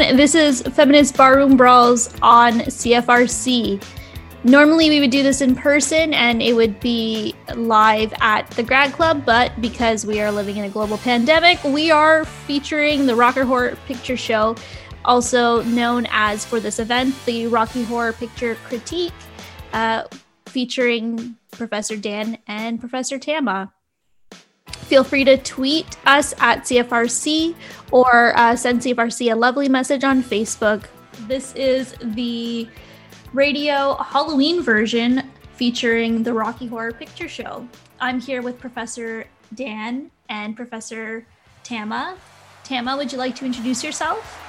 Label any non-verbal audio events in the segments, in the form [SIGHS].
This is Feminist Barroom Brawls on CFRC. Normally, we would do this in person and it would be live at the grad club, but because we are living in a global pandemic, we are featuring the Rocky Horror Picture Show, also known as for this event, the Rocky Horror Picture Critique, uh, featuring Professor Dan and Professor Tama. Feel free to tweet us at CFRC or uh, send CFRC a lovely message on Facebook. This is the radio Halloween version featuring the Rocky Horror Picture Show. I'm here with Professor Dan and Professor Tama. Tama, would you like to introduce yourself?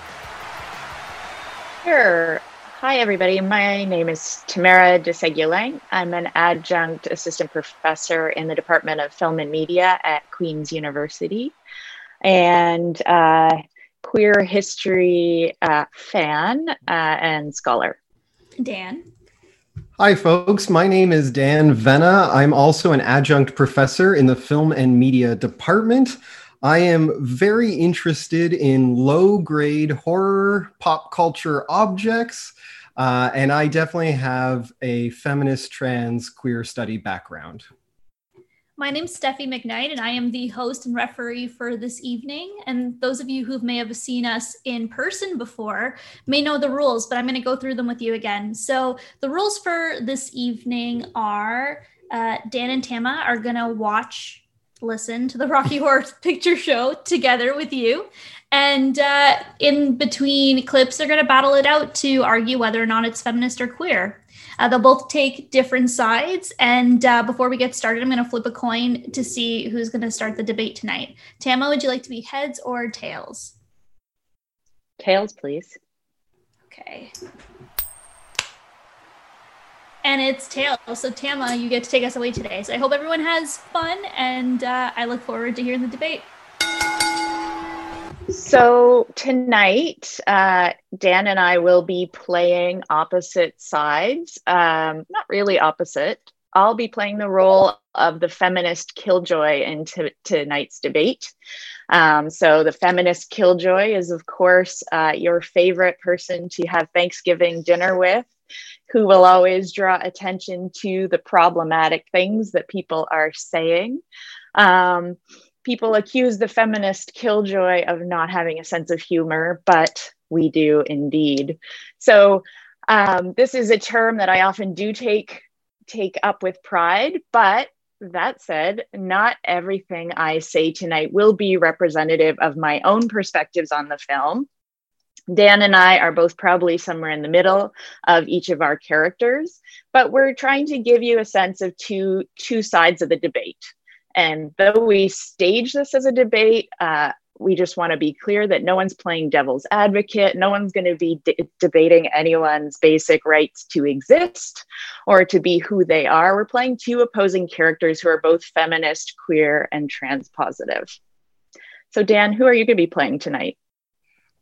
Sure. Hi, everybody. My name is Tamara de Szegheo Lang. I'm an adjunct assistant professor in the Department of Film and Media at Queen's University and uh, queer history uh, fan uh, and scholar. Dan. Hi, folks. My name is Dan Vena. I'm also an adjunct professor in the Film and Media Department. I am very interested in low grade horror, pop culture objects, uh, and I definitely have a feminist trans queer study background. My name's Steffi McKnight, and I am the host and referee for this evening. And those of you who may have seen us in person before may know the rules, but I'm going to go through them with you again. So, the rules for this evening are uh, Dan and Tama are going to watch, listen to the Rocky Horror [LAUGHS] Picture Show together with you. And uh, in between clips, they're going to battle it out to argue whether or not it's feminist or queer. Uh, they'll both take different sides. And uh, before we get started, I'm going to flip a coin to see who's going to start the debate tonight. Tama, would you like to be heads or tails? Tails, please. Okay. And it's tails. So, Tama, you get to take us away today. So, I hope everyone has fun, and uh, I look forward to hearing the debate. So tonight, uh, Dan and I will be playing opposite sides. Um, not really opposite. I'll be playing the role of the feminist killjoy in t- tonight's debate. Um, so, the feminist killjoy is, of course, uh, your favorite person to have Thanksgiving dinner with, who will always draw attention to the problematic things that people are saying. Um, people accuse the feminist killjoy of not having a sense of humor, but we do indeed. So um, this is a term that I often do take take up with pride, but that said, not everything I say tonight will be representative of my own perspectives on the film. Dan and I are both probably somewhere in the middle of each of our characters, but we're trying to give you a sense of two two sides of the debate. And though we stage this as a debate, uh, we just want to be clear that no one's playing devil's advocate. No one's going to be de- debating anyone's basic rights to exist or to be who they are. We're playing two opposing characters who are both feminist, queer, and trans positive. So, Dan, who are you going to be playing tonight?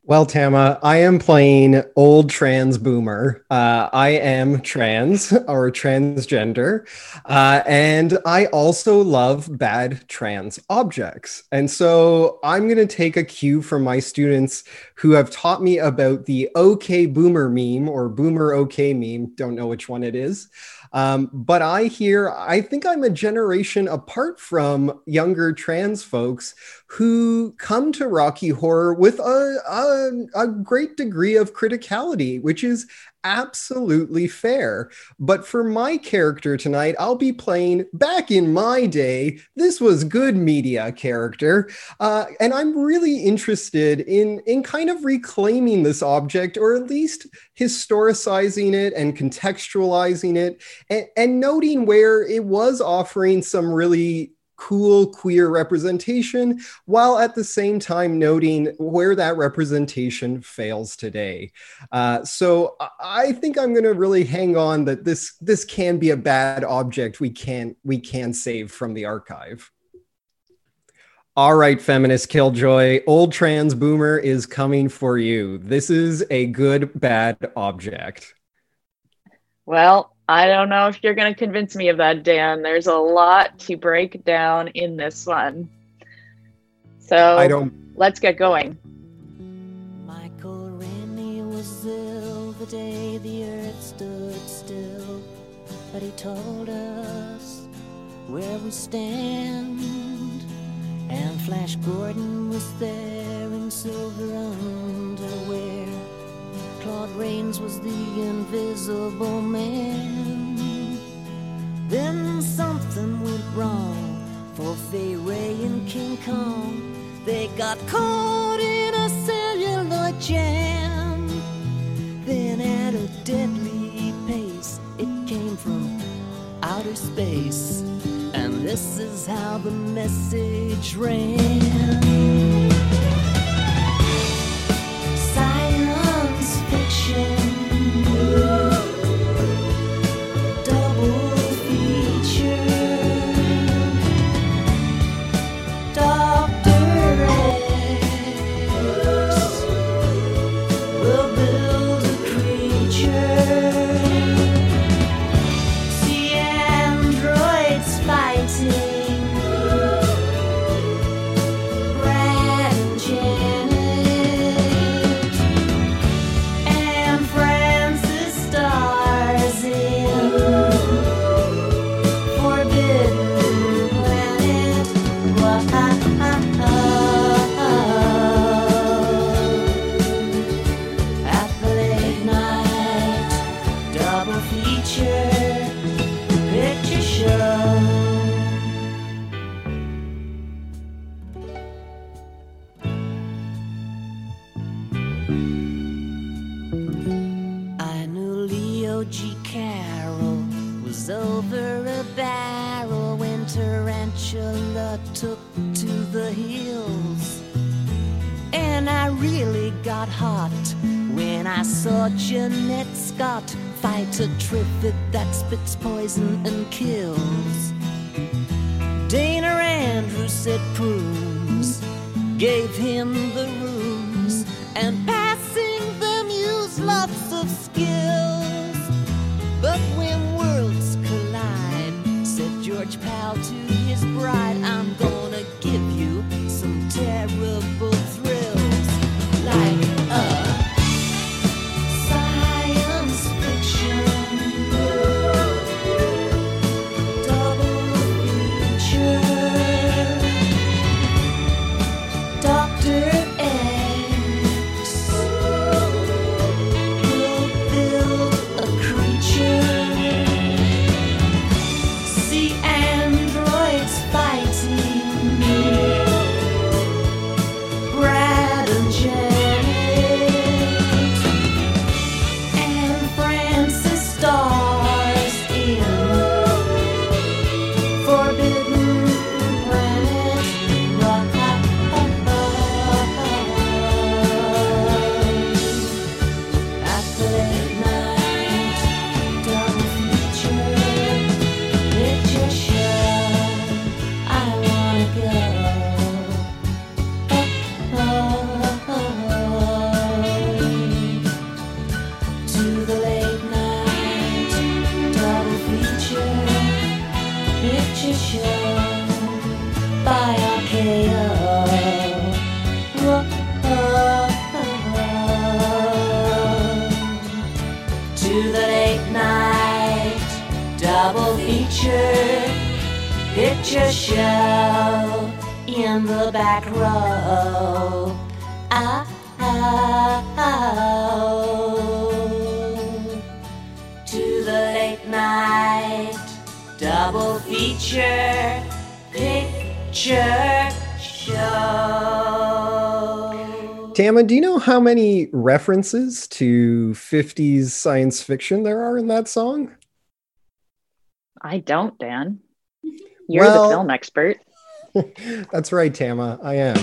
Well, Tama, I am playing old trans boomer. Uh, I am trans or transgender. Uh, and I also love bad trans objects. And so I'm going to take a cue from my students who have taught me about the OK boomer meme or boomer OK meme. Don't know which one it is. Um, but I hear, I think I'm a generation apart from younger trans folks who come to Rocky Horror with a, a, a great degree of criticality, which is absolutely fair. But for my character tonight, I'll be playing back in my day. This was good media character, uh, and I'm really interested in in kind of reclaiming this object, or at least historicizing it and contextualizing it, and, and noting where it was offering some really cool queer representation while at the same time noting where that representation fails today uh, so i think i'm going to really hang on that this this can be a bad object we can we can save from the archive all right, feminist killjoy, old trans boomer is coming for you. This is a good, bad object. Well, I don't know if you're going to convince me of that, Dan. There's a lot to break down in this one. So I don't. Let's get going. Michael Rennie was ill the day the earth stood still, but he told us where we stand. And Flash Gordon was there in silver underwear. Claude Rains was the invisible man. Then something went wrong for Fay Wray and King Kong. They got caught in a celluloid jam. Then at a deadly pace, it came from outer space. And this is how the message ran. A Triffid that spits poison and kills. How many references to 50s science fiction there are in that song? I don't, Dan. You're Well- the film expert. [LAUGHS] That's right, Tama. I am.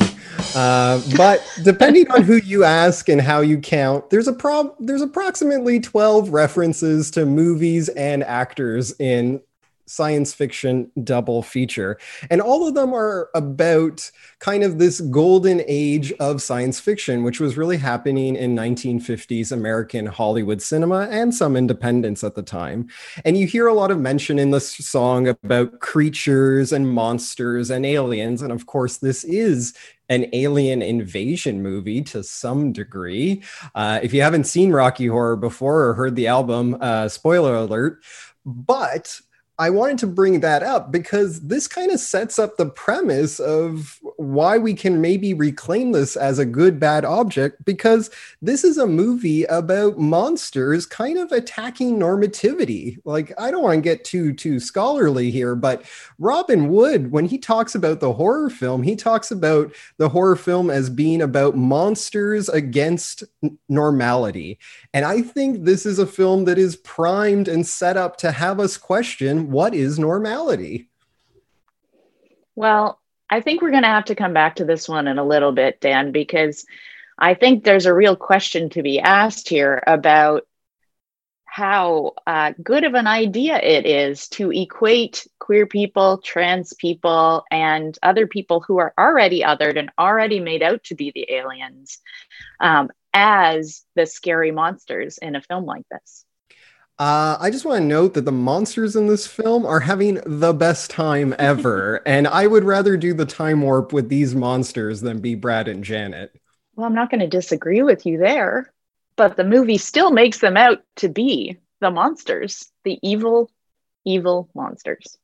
Uh, but depending on who you ask and how you count, there's a prob there's approximately 12 references to movies and actors in science fiction double feature. And all of them are about kind of this golden age of science fiction, which was really happening in 1950s American Hollywood cinema and some independents at the time. And you hear a lot of mention in this song about creatures and monsters and aliens. And of course, this is an alien invasion movie to some degree. Uh, if you haven't seen Rocky Horror before or heard the album, uh, spoiler alert. But I wanted to bring that up because this kind of sets up the premise of why we can maybe reclaim this as a good bad object because this is a movie about monsters kind of attacking normativity. Like I don't want to get too too scholarly here, but Robin Wood when he talks about the horror film, he talks about the horror film as being about monsters against normality. And I think this is a film that is primed and set up to have us question what is normality? Well, I think we're going to have to come back to this one in a little bit, Dan, because I think there's a real question to be asked here about how uh, good of an idea it is to equate queer people, trans people, and other people who are already othered and already made out to be the aliens um, as the scary monsters in a film like this. Uh, I just want to note that the monsters in this film are having the best time [LAUGHS] ever. and I would rather do the time warp with these monsters than be Brad and Janet. Well, I'm not going to disagree with you there, but the movie still makes them out to be the monsters, the evil, evil monsters.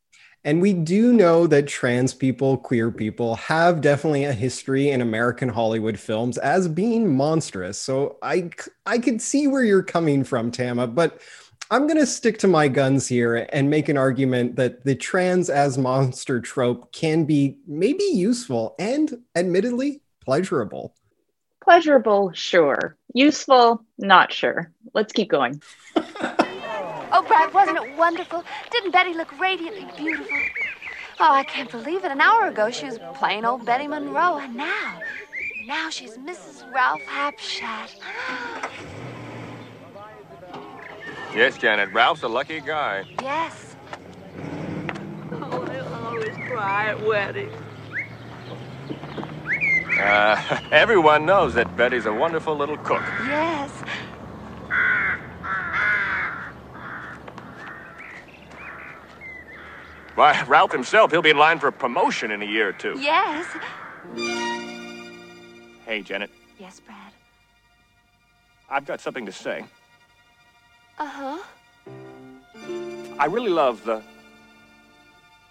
And we do know that trans people, queer people have definitely a history in American Hollywood films as being monstrous. So I I could see where you're coming from, Tama, but I'm going to stick to my guns here and make an argument that the trans as monster trope can be maybe useful and admittedly pleasurable. Pleasurable, sure. Useful, not sure. Let's keep going. [LAUGHS] oh, Brad, wasn't it wonderful? Didn't Betty look radiantly beautiful? Oh, I can't believe it. An hour ago, she was plain old Betty Monroe, and now, now she's Mrs. Ralph Hapschatt. Yes, Janet. Ralph's a lucky guy. Yes. Oh, I always cry at weddings. Uh, [LAUGHS] everyone knows that Betty's a wonderful little cook. Yes. Why, Ralph himself, he'll be in line for a promotion in a year or two. Yes. Hey, Janet. Yes, Brad. I've got something to say. Uh huh. I really love the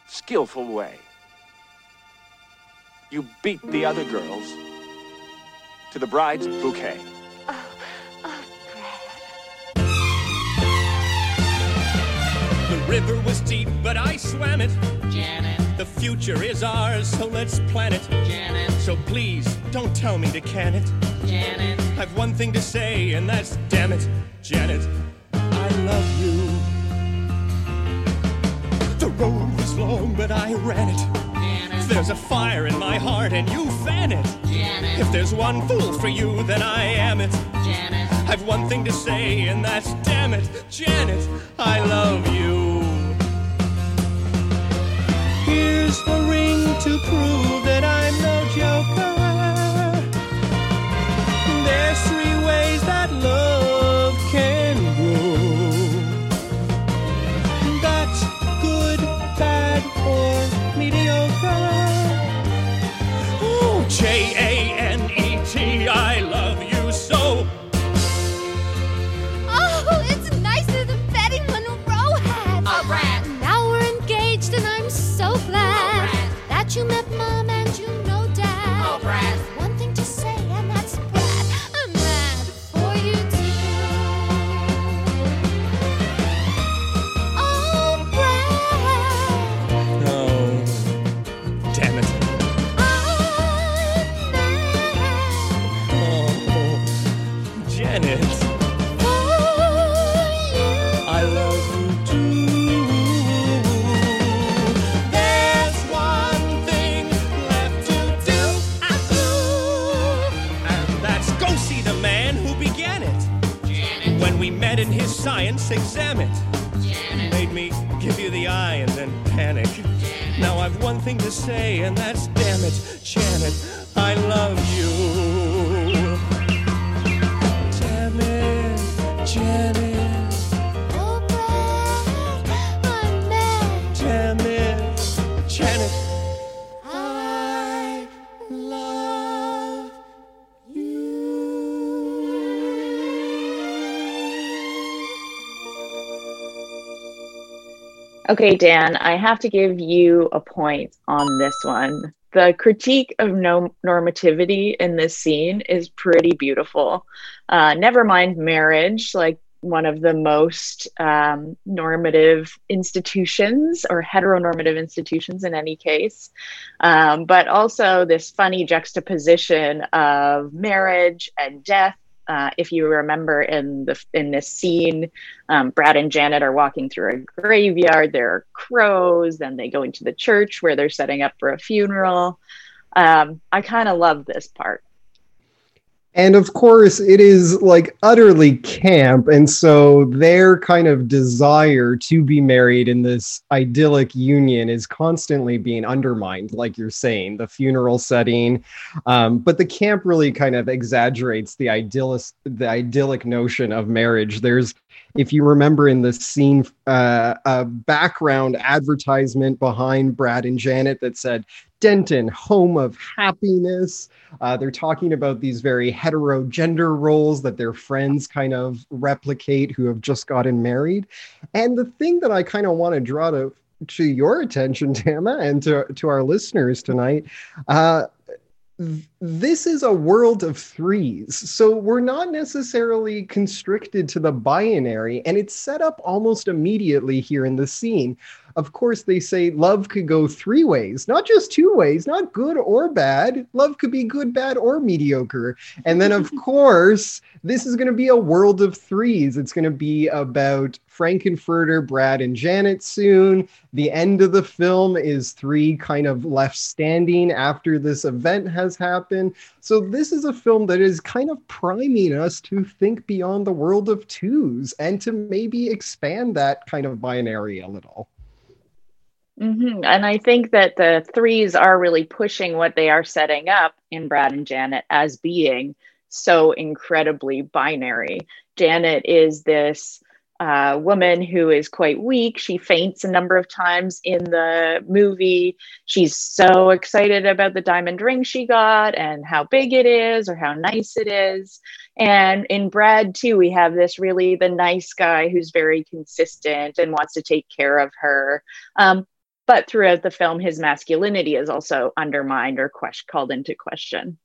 skillful way you beat the other girls to the bride's bouquet. Oh, oh, Brad. The river was deep, but I swam it. Janet. The future is ours, so let's plan it. Janet. So please, don't tell me to can it. Janet. I've one thing to say, and that's damn it, Janet. I love you. The road was long, but I ran it. Janet. There's a fire in my heart, and you fan it. Janet. If there's one fool for you, then I am it. Janet. I've one thing to say, and that's damn it, Janet, I love you. Here's a ring to prove that I'm no joker. Okay, Dan, I have to give you a point on this one. The critique of no normativity in this scene is pretty beautiful. Uh, never mind marriage, like one of the most um, normative institutions or heteronormative institutions in any case, um, but also this funny juxtaposition of marriage and death uh, if you remember in the in this scene, um, Brad and Janet are walking through a graveyard. There are crows. Then they go into the church where they're setting up for a funeral. Um, I kind of love this part. And of course, it is like utterly camp. And so their kind of desire to be married in this idyllic union is constantly being undermined, like you're saying, the funeral setting. Um, but the camp really kind of exaggerates the idyllic, the idyllic notion of marriage. There's if you remember in the scene, uh, a background advertisement behind Brad and Janet that said, Denton, home of happiness. Uh, they're talking about these very hetero gender roles that their friends kind of replicate who have just gotten married. And the thing that I kind of want to draw to to your attention, [LAUGHS] Tama, and to, to our listeners tonight, uh, this is a world of threes. So we're not necessarily constricted to the binary, and it's set up almost immediately here in the scene. Of course, they say love could go three ways, not just two ways, not good or bad. Love could be good, bad, or mediocre. And then, of [LAUGHS] course, this is going to be a world of threes. It's going to be about Frank-N-Furter, Brad, and Janet soon. The end of the film is three kind of left standing after this event has happened. So, this is a film that is kind of priming us to think beyond the world of twos and to maybe expand that kind of binary a little. Hmm And I think that the threes are really pushing what they are setting up in Brad and Janet as being so incredibly binary. Janet is this uh, woman who is quite weak. She faints a number of times in the movie. She's so excited about the diamond ring she got and how big it is or how nice it is. And in Brad, too, we have this really the nice guy who's very consistent and wants to take care of her. Um, but throughout the film, his masculinity is also undermined or question, called into question.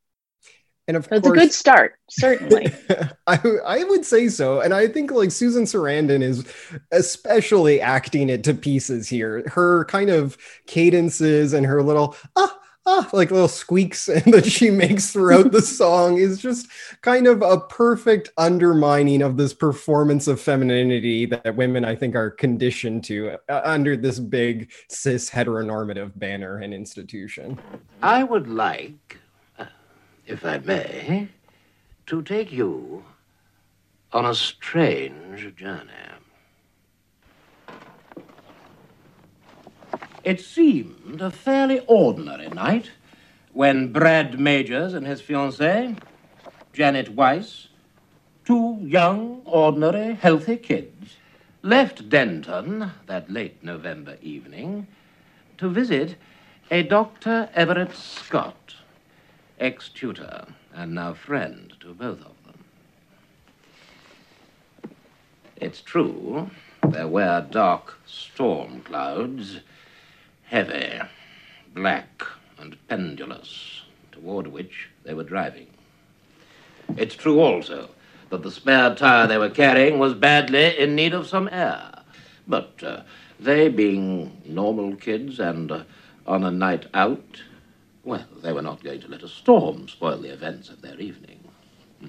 And of So it's a good start, certainly. [LAUGHS] I, I would say so. And I think like Susan Sarandon is especially acting it to pieces here. Her kind of cadences and her little ah ah like little squeaks [LAUGHS] that she makes throughout the [LAUGHS] song is just kind of a perfect undermining of this performance of femininity that women I think are conditioned to uh, under this big cis heteronormative banner and institution. I would like, uh, if I may, to take you on a strange journey. It seemed a fairly ordinary night when Brad Majors and his fiancée, Janet Weiss, two young, ordinary, healthy kids, left Denton that late November evening to visit a Dr. Everett Scott, ex tutor and now friend to both of them. It's true, there were dark storm clouds, heavy, black, and pendulous, toward which they were driving. It's true also that the spare tire they were carrying was badly in need of some air. But uh, they, being normal kids and uh, on a night out, well, they were not going to let a storm spoil the events of their evening. Hmm.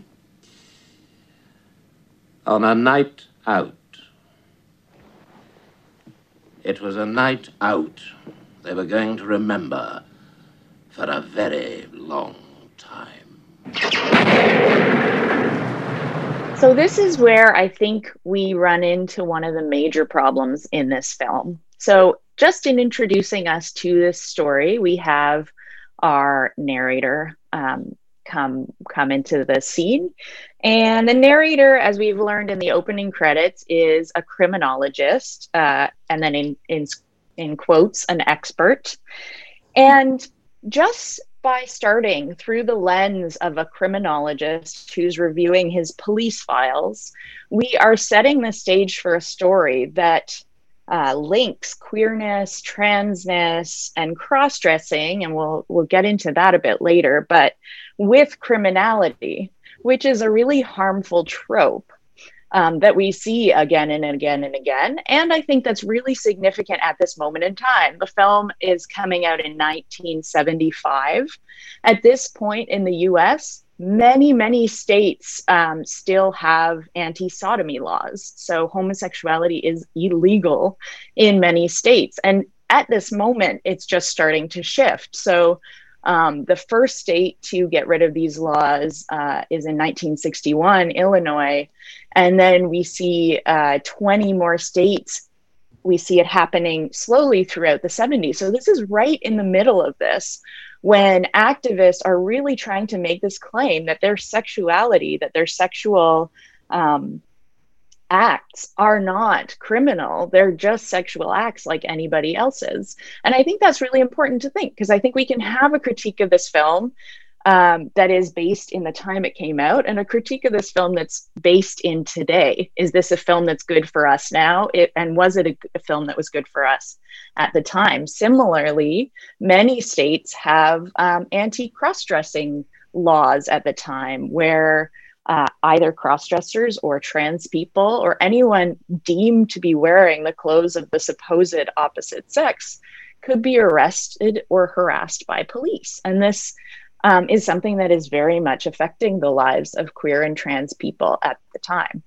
On a night out. It was a night out they were going to remember for a very long time. So, this is where I think we run into one of the major problems in this film. So, just in introducing us to this story, we have our narrator um, come come into the scene, and the narrator, as we've learned in the opening credits, is a criminologist, uh, and then in in in quotes, an expert, and just by starting through the lens of a criminologist who's reviewing his police files, we are setting the stage for a story that uh, links queerness, transness, and cross dressing, and we'll we'll get into that a bit later. But with criminality, which is a really harmful trope um, that we see again and again and again. And I think that's really significant at this moment in time. The film is coming out in 1975. At this point in the US, many, many states um, still have anti sodomy laws. So homosexuality is illegal in many states. And at this moment, it's just starting to shift. So um, the first state to get rid of these laws uh, is in 1961, Illinois. And then we see uh, 20 more states. We see it happening slowly throughout the 70s. So this is right in the middle of this when activists are really trying to make this claim that their sexuality, that their sexual um, acts are not criminal. They're just sexual acts like anybody else's. And I think that's really important to think because I think we can have a critique of this film um, that is based in the time it came out and a critique of this film that's based in today. Is this a film that's good for us now? It, and was it a, a film that was good for us at the time? Similarly, many states have um, anti cross dressing laws at the time where uh, either cross dressers or trans people or anyone deemed to be wearing the clothes of the supposed opposite sex could be arrested or harassed by police. And this um, is something that is very much affecting the lives of queer and trans people at the time.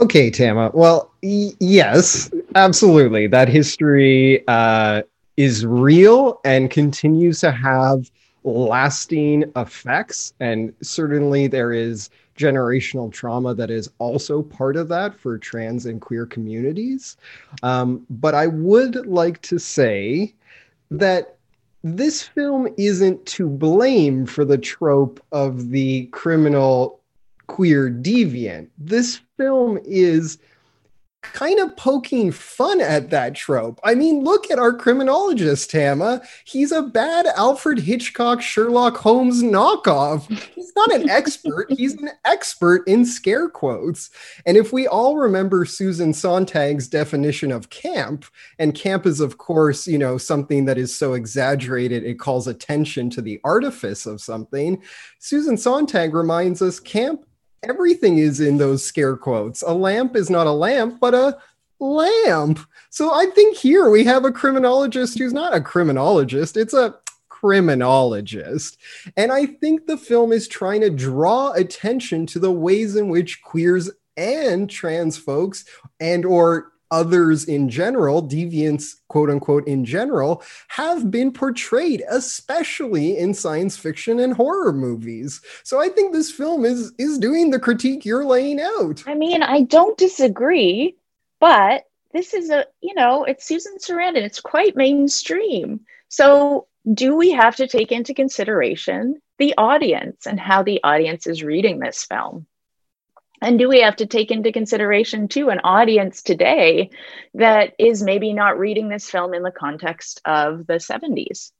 Okay, Tama. Well, yes, absolutely. That history uh, is real and continues to have lasting effects. And certainly there is generational trauma that is also part of that for trans and queer communities. Um, but I would like to say that this film isn't to blame for the trope of the criminal queer deviant. This film is kind of poking fun at that trope. I mean, look at our criminologist, Tama. He's a bad Alfred Hitchcock Sherlock Holmes knockoff. He's not an expert, [LAUGHS] he's an expert in scare quotes. And if we all remember Susan Sontag's definition of camp, and camp is, of course, you know, something that is so exaggerated it calls attention to the artifice of something, Susan Sontag reminds us camp everything is in those scare quotes. A lamp is not a lamp, but a lamp. So I think here we have a criminologist who's not a criminologist, it's a criminologist. And I think the film is trying to draw attention to the ways in which queers and trans folks and or others in general, deviants, quote unquote, in general, have been portrayed, especially in science fiction and horror movies. So I think this film is is doing the critique you're laying out. I mean, I don't disagree, but this is a, you know, it's Susan Sarandon. It's quite mainstream. So do we have to take into consideration the audience and how the audience is reading this film? And do we have to take into consideration too an audience today that is maybe not reading this film in the context of the 70s?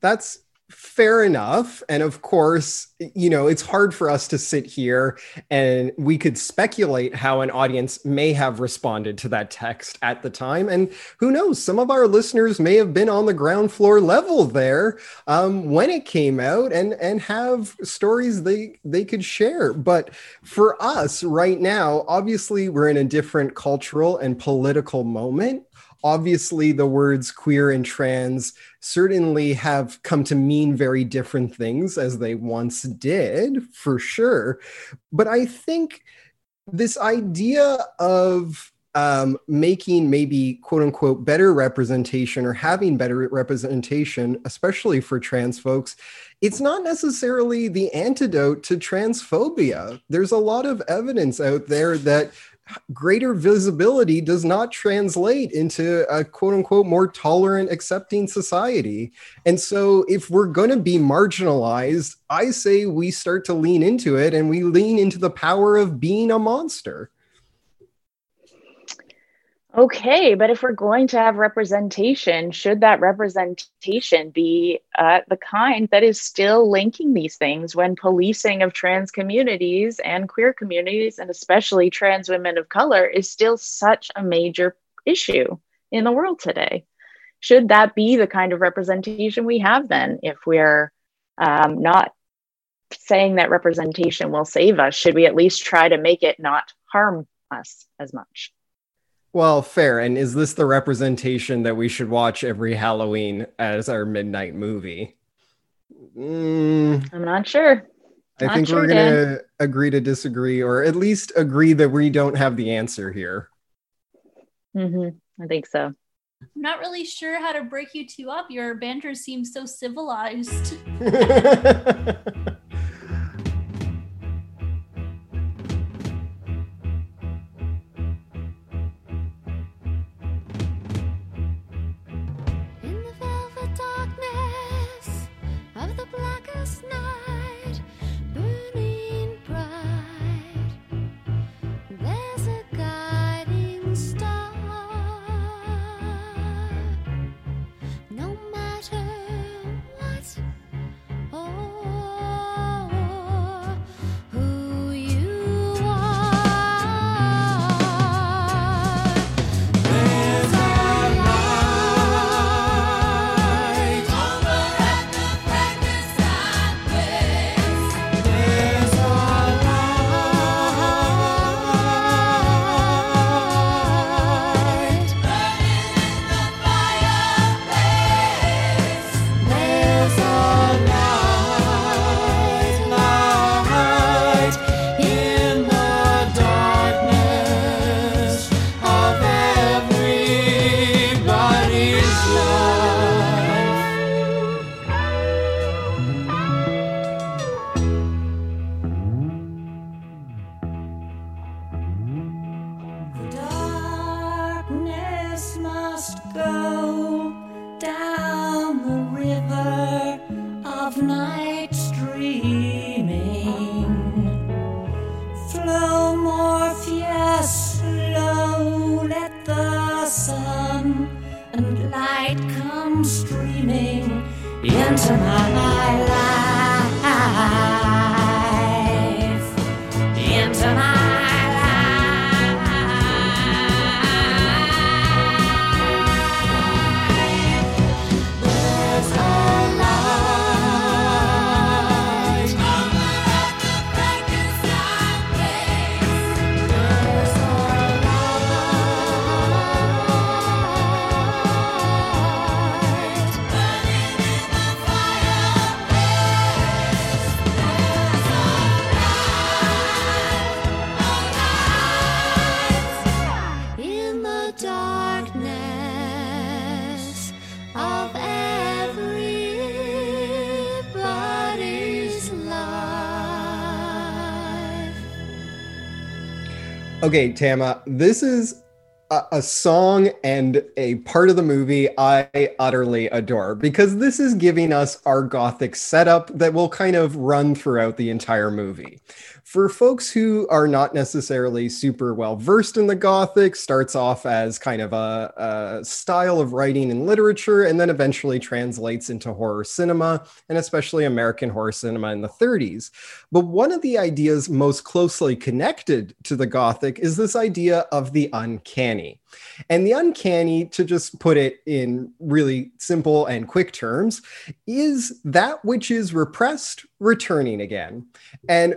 That's fair enough. And of course, you know, it's hard for us to sit here and we could speculate how an audience may have responded to that text at the time. And who knows, some of our listeners may have been on the ground floor level there um, when it came out and and have stories they they could share. But for us right now, obviously we're in a different cultural and political moment obviously the words queer and trans certainly have come to mean very different things as they once did for sure but i think this idea of um, making maybe quote unquote better representation or having better representation, especially for trans folks, it's not necessarily the antidote to transphobia. There's a lot of evidence out there that greater visibility does not translate into a quote unquote more tolerant, accepting society. And so, if we're going to be marginalized, I say we start to lean into it and we lean into the power of being a monster. Okay, but if we're going to have representation, should that representation be uh, the kind that is still linking these things when policing of trans communities and queer communities, and especially trans women of color, is still such a major issue in the world today? Should that be the kind of representation we have then if we're um, not saying that representation will save us? Should we at least try to make it not harm us as much? Well, fair. And is this the representation that we should watch every Halloween as our midnight movie? Mm, I'm not sure. I not think sure, we're going to agree to disagree, or at least agree that we don't have the answer here. Mm-hmm. I think so. I'm not really sure how to break you two up. Your banter seems so civilized. [LAUGHS] Okay, Tama, this is a, song and a part of the movie I utterly adore because this is giving us our gothic setup that will kind of run throughout the entire movie for folks who are not necessarily super well versed in the Gothic, starts off as kind of a, a, style of writing and literature, and then eventually translates into horror cinema, and especially American horror cinema in the 30s. But one of the ideas most closely connected to the Gothic is this idea of the uncanny. And the uncanny, to just put it in really simple and quick terms, is that which is repressed returning again. And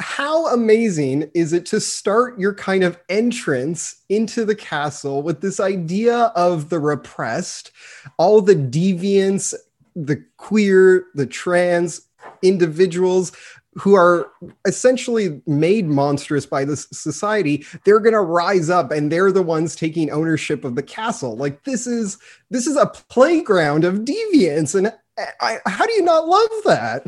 how amazing is it to start your kind of entrance into the castle with this idea of the repressed, all the deviants, the queer, the trans individuals who are essentially made monstrous by this society they're going to rise up and they're the ones taking ownership of the castle like this is this is a playground of deviance and I, how do you not love that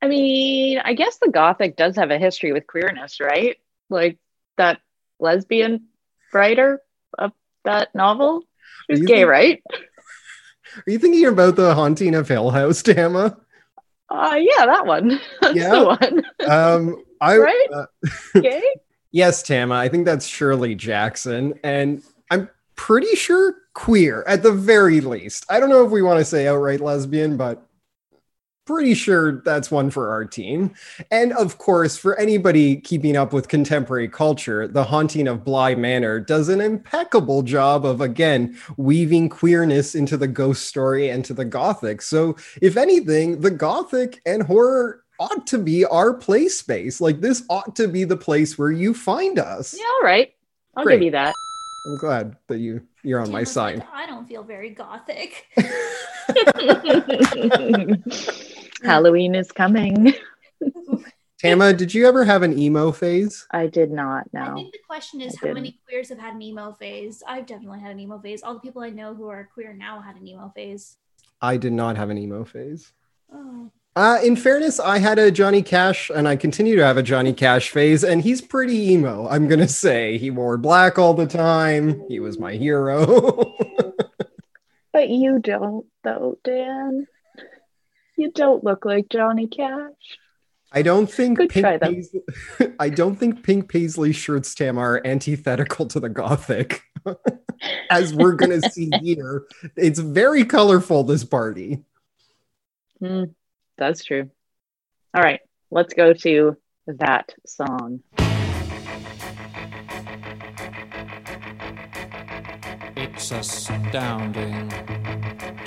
I mean, I guess the Gothic does have a history with queerness, right? Like that lesbian writer of that novel. You gay, think- right? [LAUGHS] are you thinking about the haunting of hill house tama Uh, yeah, that one. [LAUGHS] That's Yeah. the one. [LAUGHS] um i Right? uh, [LAUGHS] Gay? Yes, Tama. I think that's Shirley Jackson. And I'm pretty sure queer at the very least. I don't know if we want to say outright lesbian, but pretty sure that's one for our team. And of course, for anybody keeping up with contemporary culture, The Haunting of Bly Manor does an impeccable job of, again, weaving queerness into the ghost story and to the gothic. So, if anything, the gothic and horror ought to be our play space. Like, this ought to be the place where you find us. Yeah, all right. I'll Great. give you that. I'm glad that you you're on my Tama's like, side. I don't feel very gothic. [LAUGHS] [LAUGHS] [LAUGHS] Halloween is coming. [LAUGHS] Tama, did you ever have an emo phase? I did not No. I think the question is I how many queers have had an emo phase? I've definitely had an emo phase. All the people I know who are queer now had an emo phase. I did not have an emo phase. Oh. Uh, in fairness, I had a Johnny Cash, and I continue to have a Johnny Cash phase, and he's pretty emo. I'm gonna say he wore black all the time. He was my hero. [LAUGHS] But you don't, though, Dan. You don't look like Johnny Cash. I don't think Good pink try, though. Paisley, [LAUGHS] I don't think pink paisley shirts Tam are antithetical to the gothic, [LAUGHS] as we're gonna [LAUGHS] see here. It's very colorful. This party. Hmm, that's true. All right, let's go to that song. It's astounding.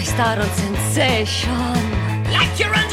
You're spaced out on sensation. Like you're under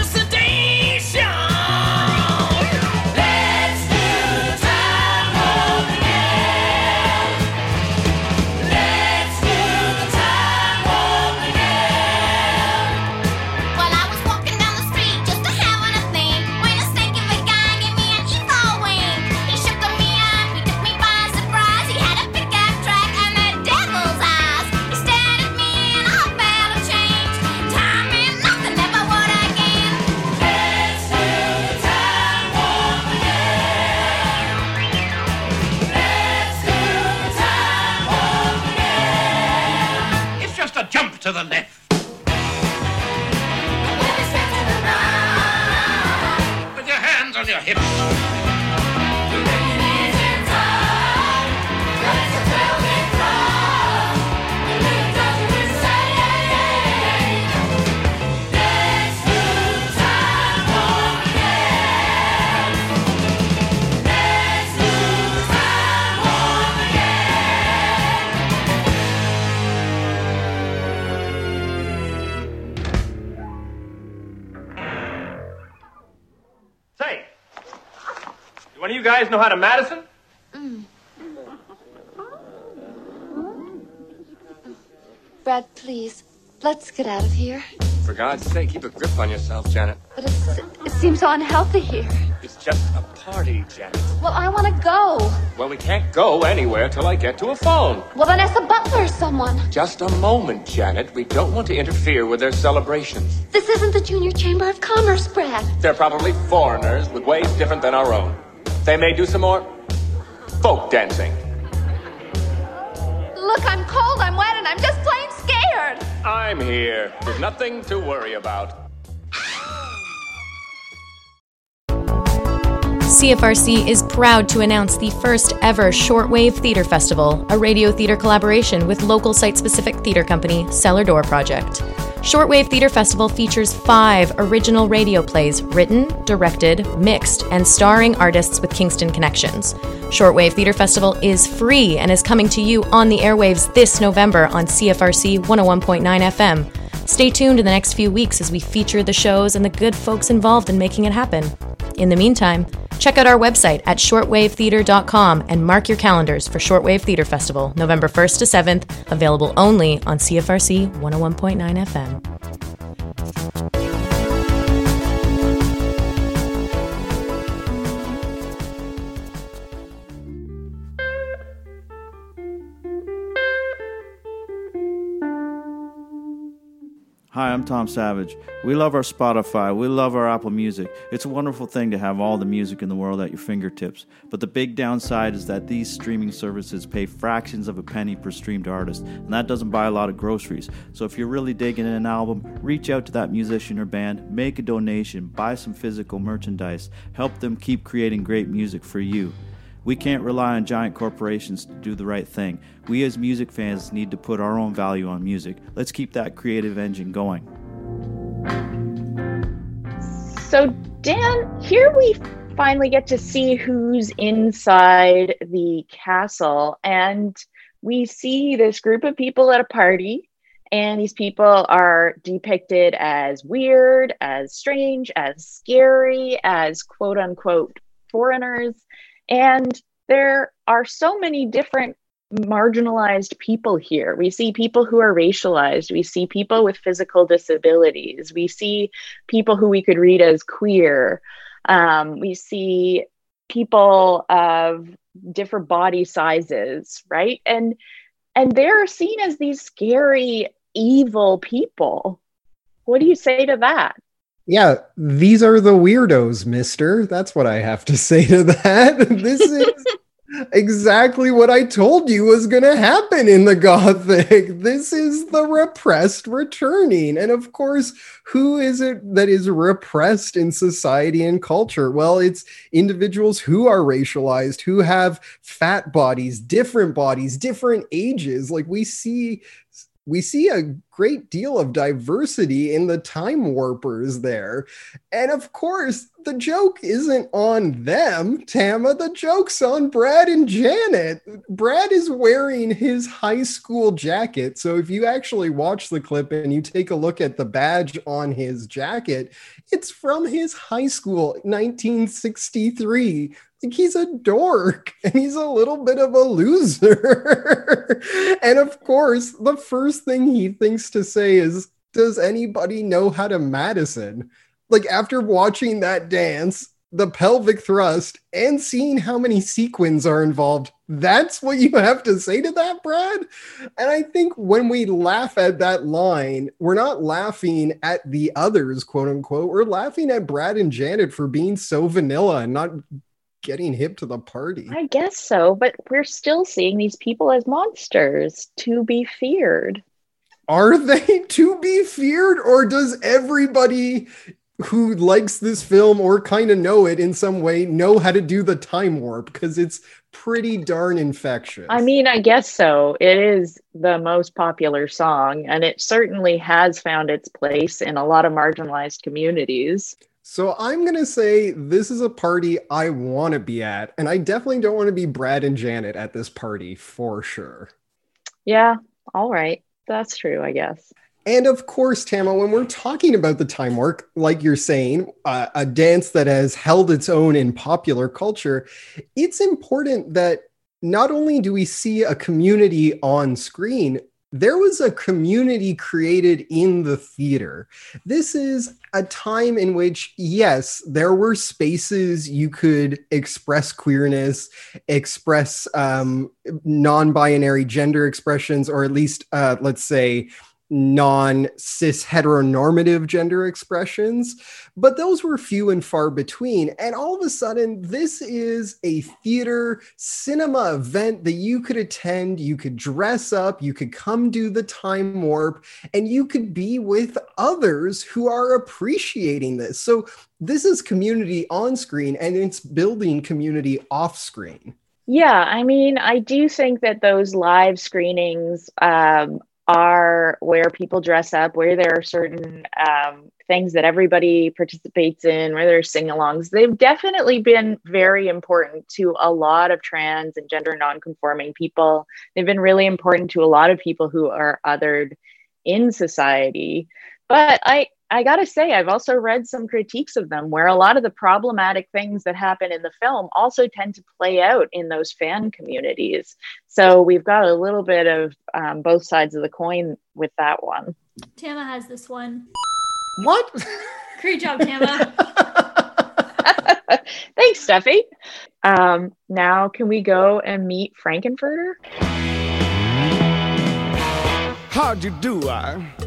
know how to Madison? Brad, please, let's get out of here. For God's sake, keep a grip on yourself, Janet. But it's, it seems so unhealthy here. It's just a party, Janet. Well, I want to go. Well, we can't go anywhere till I get to a phone. Well, then ask the butler or someone. Just a moment, Janet. We don't want to interfere with their celebrations. This isn't the Junior Chamber of Commerce, Brad. They're probably foreigners with ways different than our own. They may do some more folk dancing. Look, I'm cold, I'm wet, and I'm just plain scared. I'm here. There's nothing to worry about. CFRC is proud to announce the first ever Shortwave Theater Festival, a radio theater collaboration with local site specific theater company Cellar Door Project. Shortwave Theater Festival features five original radio plays written, directed, mixed, and starring artists with Kingston connections. Shortwave Theater Festival is free and is coming to you on the airwaves this November on CFRC 101.9 FM. Stay tuned in the next few weeks as we feature the shows and the good folks involved in making it happen. In the meantime, check out our website at shortwavetheater.com and mark your calendars for Shortwave Theater Festival, November 1st to 7th, available only on CFRC 101.9 FM. Hi, I'm Tom Savage. We love our Spotify. We love our Apple Music. It's a wonderful thing to have all the music in the world at your fingertips. But the big downside is that these streaming services pay fractions of a penny per streamed artist, and that doesn't buy a lot of groceries. So if you're really digging an album, reach out to that musician or band, make a donation, buy some physical merchandise, help them keep creating great music for you. We can't rely on giant corporations to do the right thing. We as music fans need to put our own value on music. Let's keep that creative engine going. So, Dan, here we finally get to see who's inside the castle. And we see this group of people at a party. And these people are depicted as weird, as strange, as scary, as quote unquote foreigners. And there are so many different marginalized people here. We see people who are racialized. We see people with physical disabilities. We see people who we could read as queer. Um, we see people of different body sizes, right? And and they're seen as these scary, evil people. What do you say to that? Yeah, these are the weirdos, mister. That's what I have to [LAUGHS] say to that. [LAUGHS] This is exactly what I told you was going to happen in the [LAUGHS] Gothic. This is the repressed returning. And of course, who is it that is repressed in society and culture? Well, it's individuals who are racialized, who have fat bodies, different bodies, different ages. Like we see we see a great deal of diversity in the time warpers there. And of course, the joke isn't on them, Tama. The joke's on Brad and Janet. Brad is wearing his high school jacket. So if you actually watch the clip and you take a look at the badge on his jacket, it's from his high school, 1963 like he's a dork [LAUGHS] and he's a little bit of a loser. [LAUGHS] and of course, the first thing he thinks to say is, Does anybody know how to Madison? Like after watching that dance, the pelvic thrust, and seeing how many sequins are involved, that's what you have to say to that, Brad. And I think when we laugh at that line, we're not laughing at the others, quote unquote. We're laughing at Brad and Janet for being so vanilla and not getting hip to the party. I guess so, but we're still seeing these people as monsters to be feared. Are they [LAUGHS] to be feared, or does everybody who likes this film or kind of know it in some way know how to do the time warp? Because it's pretty darn infectious. I mean, I guess so. It is the most popular song, and it certainly has found its place in a lot of marginalized communities. So I'm going to say this is a party I want to be at. And I definitely don't want to be Brad and Janet at this party for sure. Yeah, all right. That's true, I guess. And of course, Tama, when we're talking about the time warp, like you're saying, uh, a dance that has held its own in popular culture, it's important that not only do we see a community on screen, there was a community created in the theater. This is a time in which, yes, there were spaces you could express queerness, express um, non binary gender expressions, or at least, uh, let's say, non cis heteronormative gender expressions, but those were few and far between. And all of a sudden, this is a theater cinema event that you could attend, you could dress up, you could come do the time warp, and you could be with others who are appreciating this. So, this is community on screen and it's building community off screen. Yeah, I mean, I do think that those live screenings um, are where people dress up, where there are certain um, things that everybody participates in, where there are sing alongs. They've definitely been very important to a lot of trans and gender non-conforming people. They've been really important to a lot of people who are othered in society. But I, I gotta say, I've also read some critiques of them where a lot of the problematic things that happen in the film also tend to play out in those fan communities. So we've got a little bit of um, both sides of the coin with that one. Tama has this one. What? [LAUGHS] Great job, Tama. [LAUGHS] Thanks, Steffi. Um, now, can we go and meet Frank-N-Furter? How'd you do, I?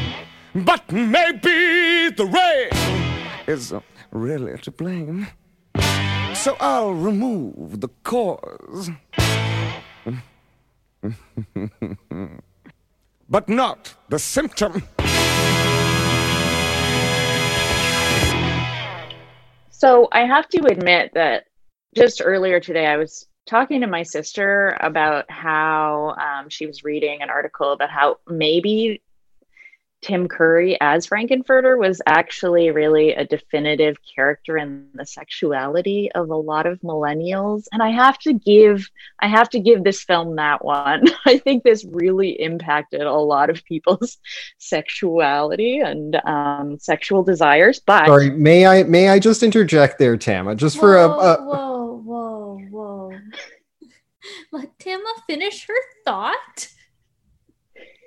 But maybe the rain is really to blame. So I'll remove the cause. [LAUGHS] but not the symptom. So I have to admit that just earlier today, I was talking to my sister about how um, she was reading an article about how maybe Tim Curry as Frank-N-Furter was actually really a definitive character in the sexuality of a lot of millennials and I have to give I have to give this film that one. [LAUGHS] I think this really impacted a lot of people's [LAUGHS] sexuality and um, sexual desires. But Sorry, may I may I just interject there, Tama, just for a, a whoa, whoa, whoa. [LAUGHS] Let Tama finish her thought.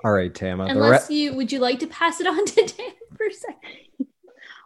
All right, Tama. The Unless re- you would you like to pass it on to [LAUGHS] Dan for a second?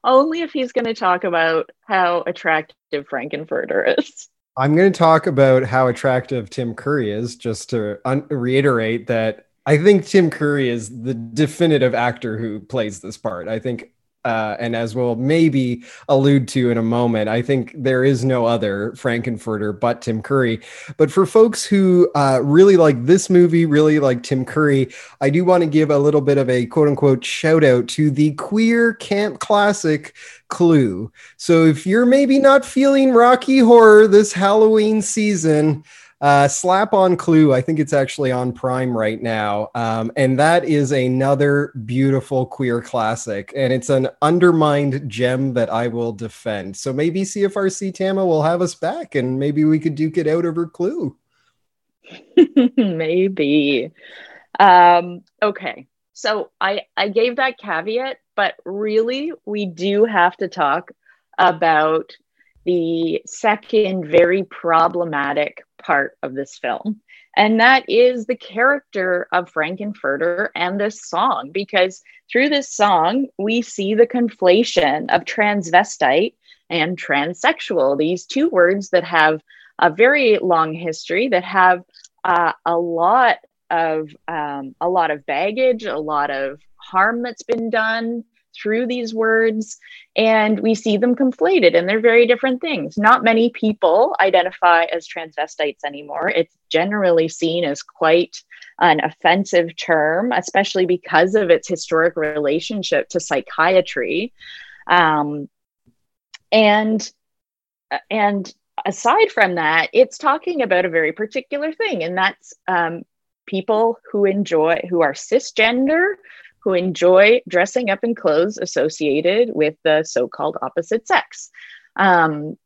only if he's going to talk about how attractive Frank-N-Furter is. I'm going to talk about how attractive Tim Curry is, just to un- reiterate that I think Tim Curry is the definitive actor who plays this part. I think, uh, and as we'll maybe allude to in a moment, I think there is no other Frank-N-Furter but Tim Curry. But for folks who uh, really like this movie, really like Tim Curry, I do want to give a little bit of a quote unquote shout out to the queer camp classic Clue. So if you're maybe not feeling Rocky Horror this Halloween season, uh, slap on Clue. I think it's actually on Prime right now. Um, and that is another beautiful queer classic. And it's an undermined gem that I will defend. So maybe CFRC Tama will have us back and maybe we could duke it out over Clue. [LAUGHS] Maybe. Um, okay. So I I gave that caveat, but really we do have to talk about the second very problematic part of this film. And that is the character of Frank-N-Furter and this song, because through this song, we see the conflation of transvestite and transsexual, these two words that have a very long history, that have uh, a lot of um, a lot of baggage, a lot of harm that's been done through these words, and we see them conflated, and they're very different things. Not many people identify as transvestites anymore. It's generally seen as quite an offensive term, especially because of its historic relationship to psychiatry. Um, and and aside from that, it's talking about a very particular thing, and that's um, people who enjoy who are cisgender who enjoy dressing up in clothes associated with the so-called opposite sex. Um,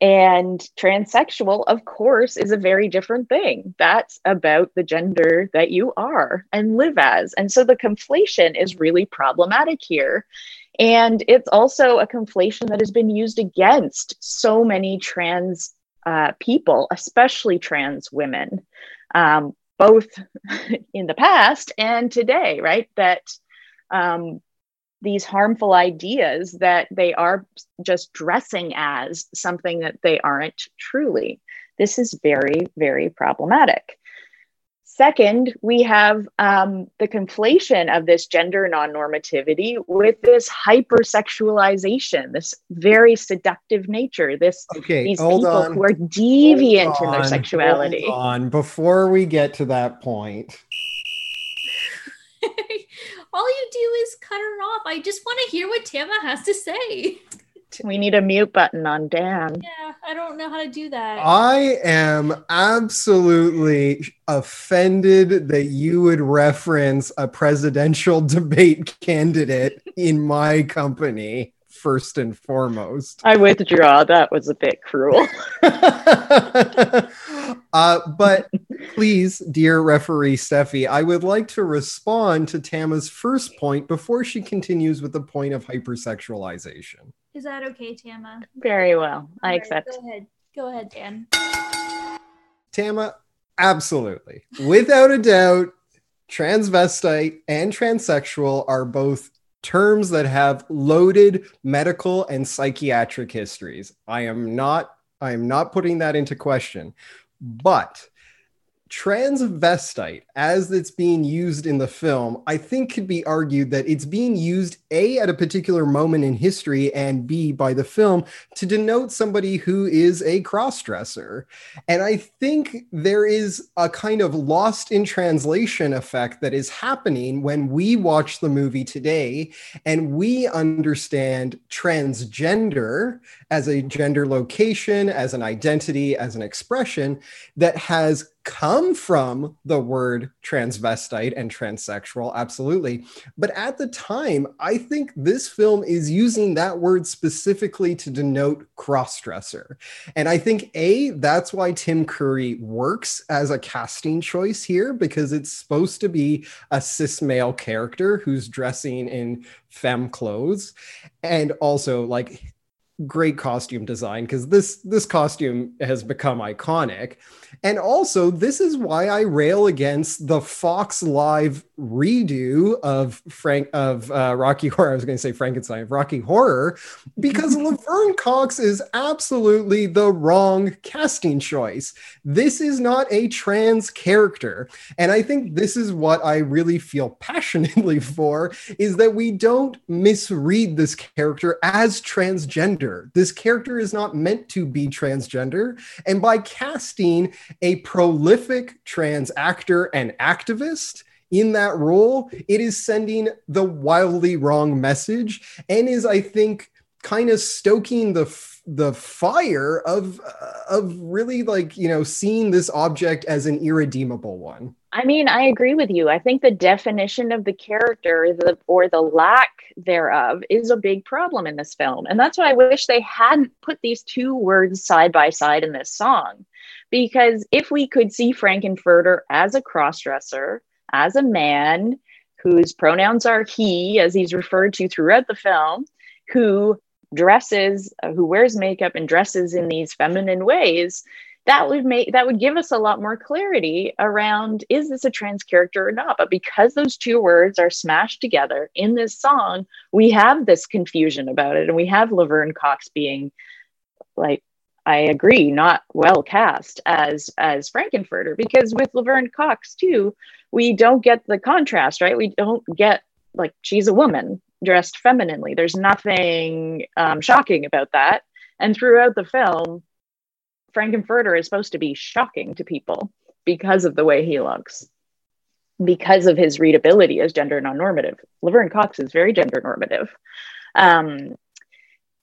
and transsexual of course is a very different thing. That's about the gender that you are and live as. And so the conflation is really problematic here. And it's also a conflation that has been used against so many trans uh, people especially trans women. Um, both [LAUGHS] in the past and today, right? That um, these harmful ideas that they are just dressing as something that they aren't truly. This is very, very problematic. Second, we have um, the conflation of this gender non normativity with this hypersexualization, this very seductive nature, this Okay, these hold people on. who are deviant Hold in their on, sexuality. hold on. Before we get to that point, [LAUGHS] All you do is cut her off. I just want to hear what Tama has to say. We need a mute button on Dan. Yeah, I don't know how to do that. I am absolutely offended that you would reference a presidential [LAUGHS] debate candidate in my company first and foremost. I withdraw. That was a bit cruel. [LAUGHS] Uh, but please, dear referee Steffi, I would like to respond to Tama's first point before she continues with the point of hypersexualization. Is that okay, Tama? Very well. I All right, accept. Go ahead. Go ahead, Dan. Tama, absolutely. Without a doubt, transvestite and transsexual are both terms that have loaded medical and psychiatric histories. I am not I am not putting that into question. But transvestite as it's being used in the film i think could be argued that it's being used a at a particular moment in history and b by the film to denote somebody who is a crossdresser. And i think there is a kind of lost in translation effect that is happening when we watch the movie today and we understand transgender as a gender location as an identity as an expression that has come from the word transvestite and transsexual, absolutely. But at the time, I think this film is using that word specifically to denote crossdresser. And I think, A, that's why Tim Curry works as a casting choice here, because it's supposed to be a cis male character who's dressing in femme clothes. And also, like, great costume design because this this costume has become iconic. And also this is why i rail against the fox live redo of frank of uh, rocky horror i was going to say frankenstein of rocky horror because [LAUGHS] laverne cox is absolutely the wrong casting choice. This is not a trans character. And i think this is what i really feel passionately [LAUGHS] for is that we don't misread this character as transgender this character is not meant to be transgender. And by casting a prolific trans actor and activist, in that role, it is sending the wildly wrong message and is, I think, kind of stoking the the fire of of really like you know seeing this object as an irredeemable one. I mean, I agree with you. I think the definition of the character, the or the lack thereof, is a big problem in this film, and that's why I wish they hadn't put these two words side by side in this song, because if we could see Frank-N-Furter as a crossdresser, as a man whose pronouns are he, as he's referred to throughout the film, who dresses, uh, who wears makeup and dresses in these feminine ways, that would make that would give us a lot more clarity around is this a trans character or not? But because those two words are smashed together in this song we have this confusion about it and we have laverne cox being like i agree not well cast as as frank-n-furter because with laverne cox too we don't get the contrast right? We don't get like she's a woman dressed femininely. There's nothing um, shocking about that. And throughout the film Frank-N-Furter is supposed to be shocking to people because of the way he looks, because of his readability as gender non-normative. Laverne Cox is very gender normative. Um,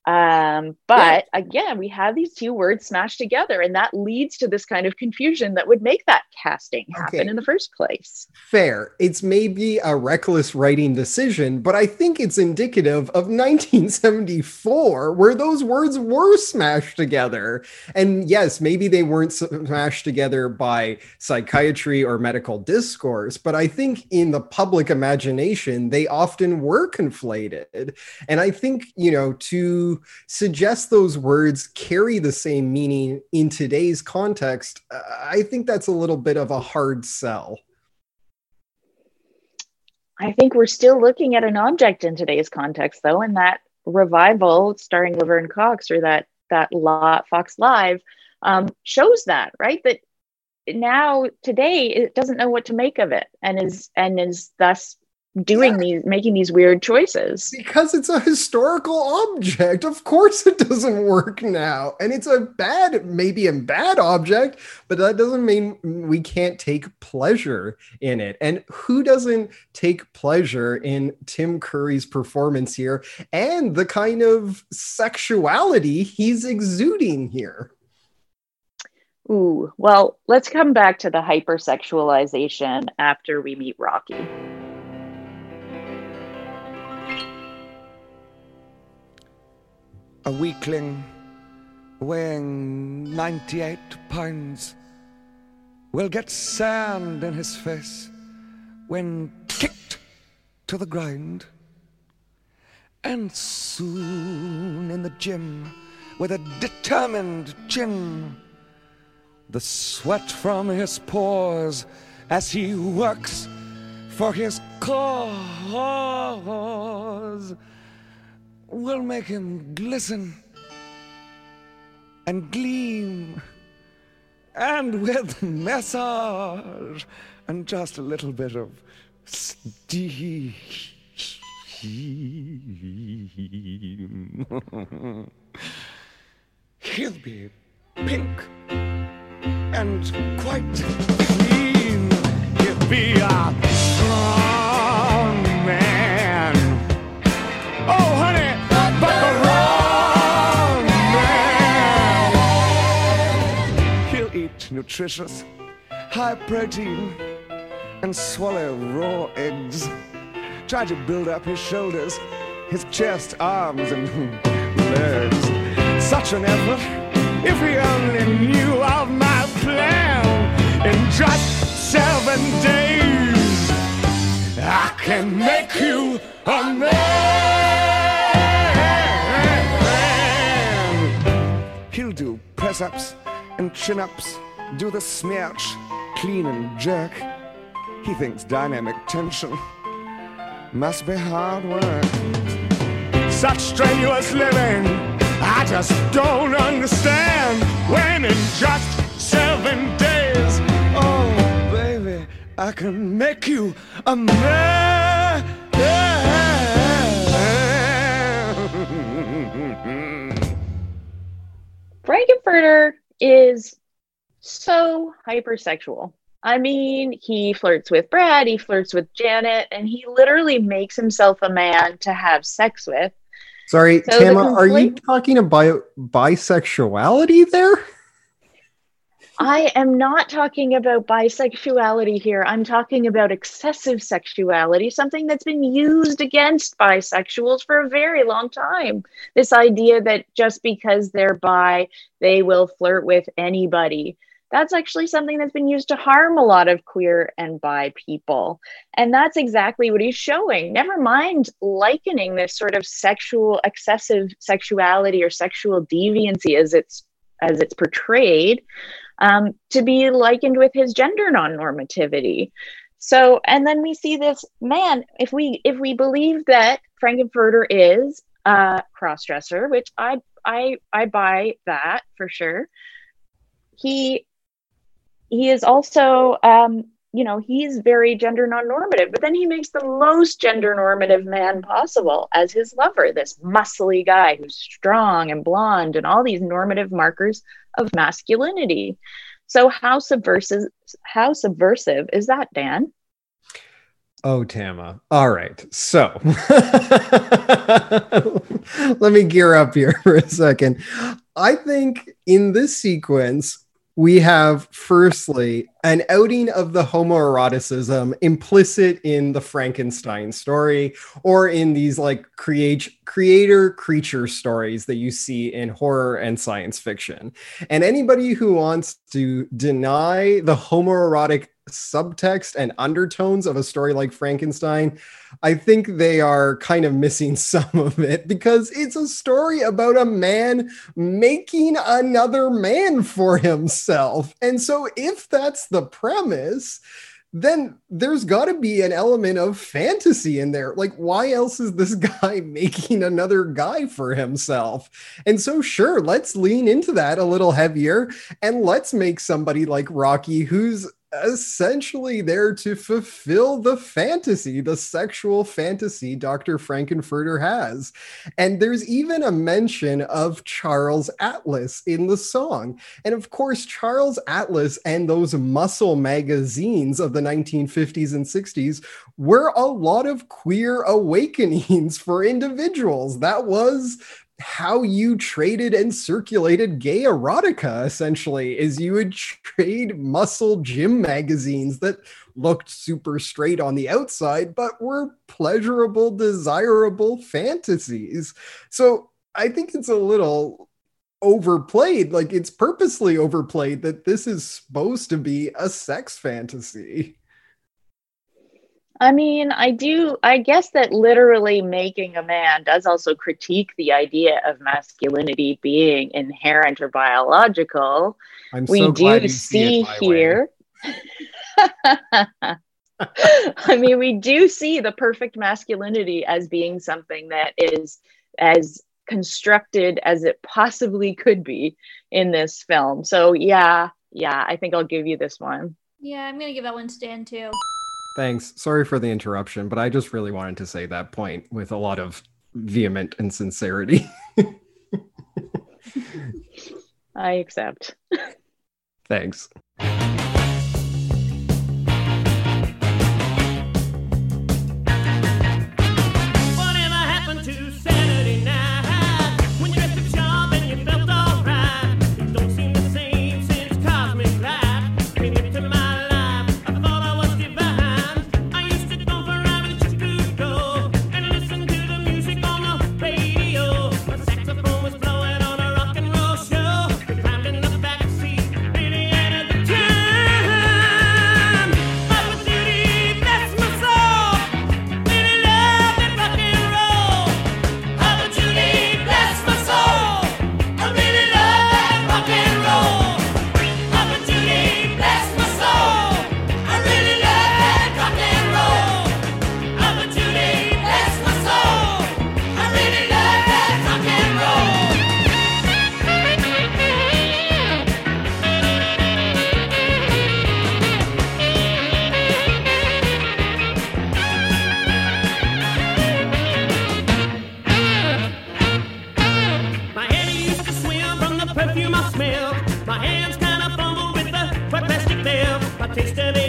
um, but yeah. again, we have these two words smashed together, and that leads to this kind of confusion that would make that casting happen okay. in the first place. Fair. It's maybe a reckless writing decision, but I think it's indicative of 1974, where those words were smashed together. And yes, maybe they weren't smashed together by psychiatry or medical discourse, but I think in the public imagination, they often were conflated. And I think, you know, to suggest those words carry the same meaning in today's context, uh, I think that's a little bit of a hard sell. I think we're still looking at an object in today's context, though, and that revival starring Laverne Cox or that that Fox Live um, shows that right that now today it doesn't know what to make of it and is and is thus doing yeah. these making these weird choices. Because it's a historical object. Of course it doesn't work now. And it's a bad maybe a bad object but that doesn't mean we can't take pleasure in it. And who doesn't take pleasure in tim curry's performance here and the kind of sexuality he's exuding here? Ooh, well, let's come back to the hypersexualization after we meet Rocky. A weakling weighing 98 pounds will get sand in his face when kicked to the ground. And soon in the gym, with a determined chin, the sweat from his pores as he works for his cause will make him glisten and gleam and with massage and just a little bit of steam. [LAUGHS] He'll be pink and quite clean. He'll be a strong nutritious, high protein, and swallow raw eggs. Try to build up his shoulders, his chest, arms, and [LAUGHS] legs. Such an effort if he only knew of my plan in just seven days. I can make you a man. He'll do press ups and chin ups, do the smirch, clean and jerk. He thinks dynamic tension must be hard work. Such strenuous living, I just don't understand. When in just seven days, oh baby, I can make you a man. [LAUGHS] Frank-N-Furter is so hypersexual. I mean, he flirts with Brad, he flirts with Janet, and he literally makes himself a man to have sex with. Sorry, So Tama, are you talking about bisexuality there? I am not talking about bisexuality here. I'm talking about excessive sexuality, something that's been used against bisexuals for a very long time. This idea that just because they're bi, they will flirt with anybody. That's actually something that's been used to harm a lot of queer and bi people. And that's exactly what he's showing. Never mind likening this sort of sexual, excessive sexuality or sexual deviancy as it's as it's portrayed um, to be likened with his gender non-normativity. So, and then we see this man. If we if we believe that Frank-N-Furter is a crossdresser, which I I I buy that for sure. He he is also um, you know he's very gender non-normative, but then he makes the most gender normative man possible as his lover. This muscly guy who's strong and blonde and all these normative markers of masculinity. So how subversive how subversive is that, Dan? Oh, Tama. All right. So [LAUGHS] let me gear up here [LAUGHS] for a second. I think in this sequence, we have firstly an outing of the homoeroticism implicit in the Frankenstein story or in these like create creator creature stories that you see in horror and science fiction. And anybody who wants to deny the homoerotic subtext and undertones of a story like Frankenstein, I think they are kind of missing [LAUGHS] some of it because it's a story about a man making another man for himself. And so, if that's the premise, then there's got to be an element of fantasy in there. Like, why else is this [LAUGHS] guy making another guy for himself? And so, sure, let's lean into that a little heavier and let's make somebody like Rocky who's essentially there to fulfill the fantasy, the sexual fantasy Dr. Frank-N-Furter has. And there's even a mention of Charles Atlas in the song. And of course, Charles Atlas and those muscle magazines of the 1950s and 60s were a lot of queer awakenings [LAUGHS] for individuals. That was how you traded and circulated gay erotica essentially is you would trade muscle gym magazines that looked super straight on the outside but were pleasurable desirable fantasies. So i think it's a little overplayed like it's purposely overplayed that this is supposed to be a sex fantasy I mean, I do, I guess that literally making a man does also critique the idea of masculinity being inherent or biological. I'm we so glad do you see it see my way. here. [LAUGHS] I mean, we do see the perfect masculinity as being something that is as constructed as it possibly could be in this film. So, yeah, yeah, I think I'll give you this one. Yeah, I'm gonna give that one to Dan too. Thanks. Sorry for the interruption, but I just really wanted to say that point with a lot of vehement and sincerity. [LAUGHS] I accept. Thanks. Belt. I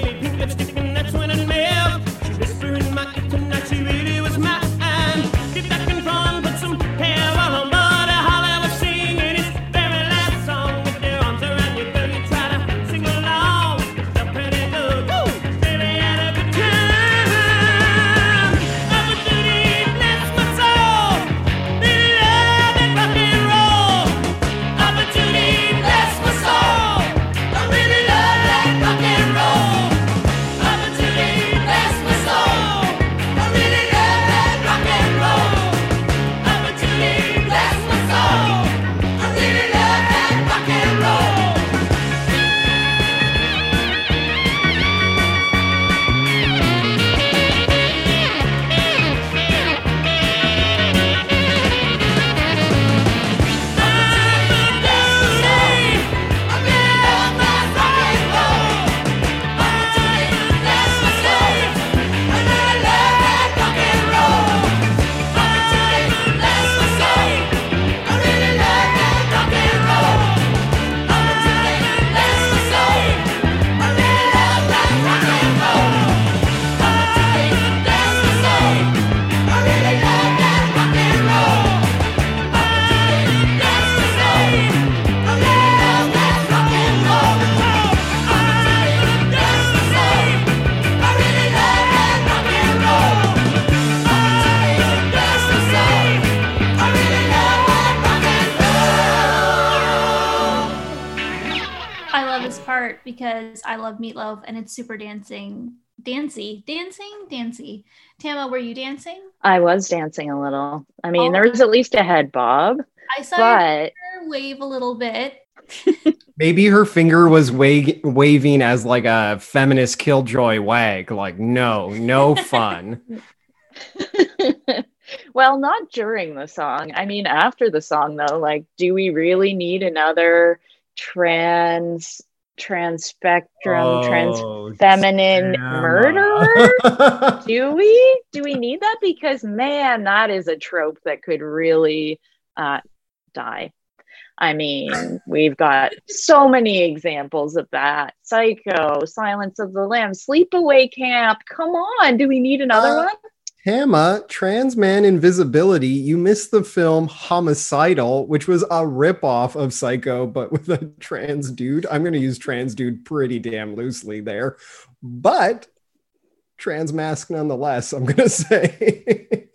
love Meat Loaf and it's super dancing, dancy, dancing, dancy. Tama, were you dancing? I was dancing a little. I mean, Oh. there was at least a head bob. I saw But- your wave a little bit. [LAUGHS] Maybe her finger was wa- waving as like a feminist killjoy wag. Like, no, no [LAUGHS] fun. [LAUGHS] well, not during the song. I mean, after the song, though, like, do we really need another trans, trans spectrum, Oh, trans feminine murderer? [LAUGHS] do we? Do we need that? Because man, that is a trope that could really uh, die. I mean, we've got so many examples of that. Psycho, Silence of the Lambs, Sleepaway Camp. Come on, do we need another Uh, one? Tama, Trans Man Invisibility, you missed the film Homicidal, which was a ripoff of Psycho, but with a trans dude. I'm going to use trans dude pretty damn loosely there, but transmasc nonetheless, I'm going [LAUGHS] to say.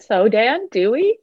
So, Dan, do we?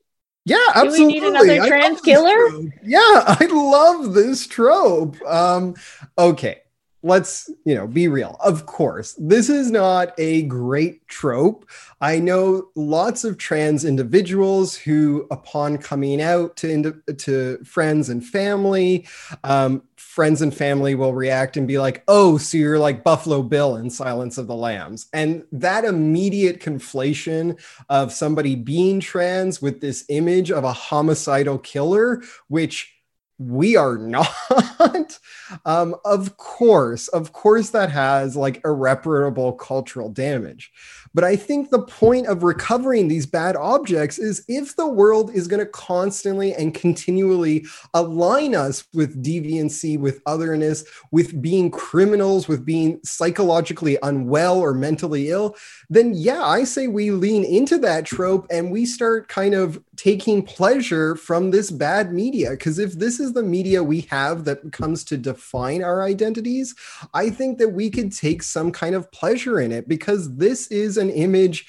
Yeah, absolutely. Do we need another trans killer? Yeah, I love this trope. Um, okay, let's you know be real. Of course, this is not a great trope. I know lots of trans individuals who, upon coming out to to friends and family, um, friends and family will react and be like, "Oh, so you're like Buffalo Bill in Silence of the Lambs," and that immediate conflation of somebody being trans with this image of a homicidal killer, which we are [LAUGHS] not. Um, of course, of course, that has like irreparable cultural damage. But I think the point of recovering these bad objects is if the world is going to constantly and continually align us with deviancy, with otherness, with being criminals, with being psychologically unwell or mentally ill, then yeah, I say we lean into that trope and we start kind of taking pleasure from this bad media. Because if this is the media we have that comes to define our identities, I think that we could take some kind of pleasure in it because this is an image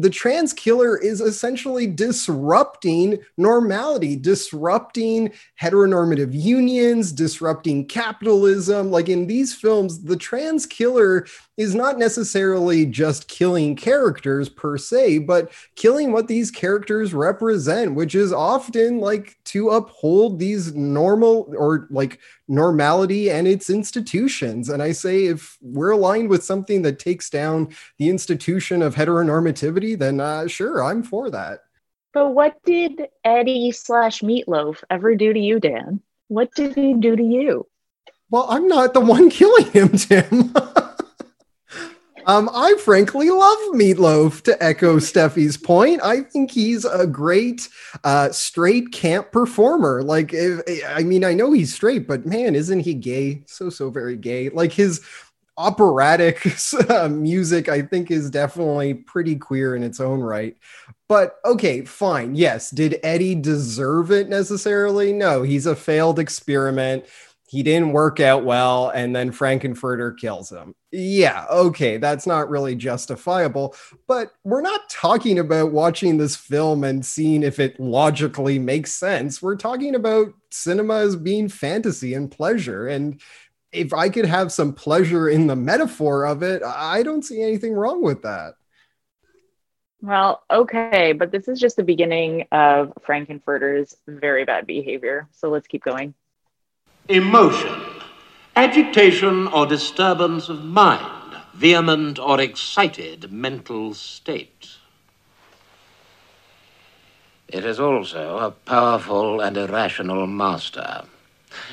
the trans killer is essentially disrupting normality, disrupting heteronormative unions, disrupting capitalism. Like in these films, the trans killer is not necessarily just killing characters per se, but killing what these characters represent, which is often like to uphold these normal or like normality and its institutions. And I say, if we're aligned with something that takes down the institution of heteronormativity, then uh, sure, I'm for that. But what did Eddie slash Meat Loaf ever do to you, Dan? What did he do to you? Well, I'm not the one [LAUGHS] killing him, Tim. [LAUGHS] Um, I frankly love Meat Loaf. To echo Steffi's point, I think he's a great uh, straight camp performer. Like, if, I mean, I know he's straight, but man, isn't he gay? So so very gay. Like his operatic [LAUGHS] uh, music, I think, is definitely pretty queer in its own right. But okay, fine. Yes, did Eddie deserve it necessarily? No, he's a failed experiment he didn't work out well and then Frank-N-Furter kills him yeah okay that's not really justifiable but we're not talking about watching this film and seeing if it logically makes sense we're talking about cinema as being fantasy and pleasure and if i could have some pleasure in the metaphor of it i don't see anything wrong with that Well, okay, but this is just the beginning of Frank-N-Furter's very bad behavior. So let's keep going. Emotion, agitation or disturbance of mind, vehement or excited mental state. It is also a powerful and irrational master.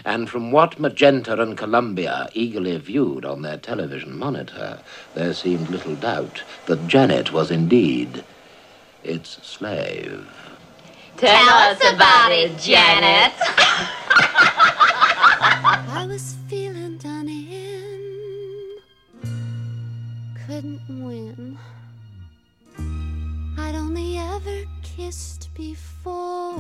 And from what Magenta and Columbia eagerly viewed on their television monitor, there seemed little doubt that Janet was indeed its slave. Tell us about it, Janet. [LAUGHS] I was feeling done in, couldn't win. I'd only ever kissed before.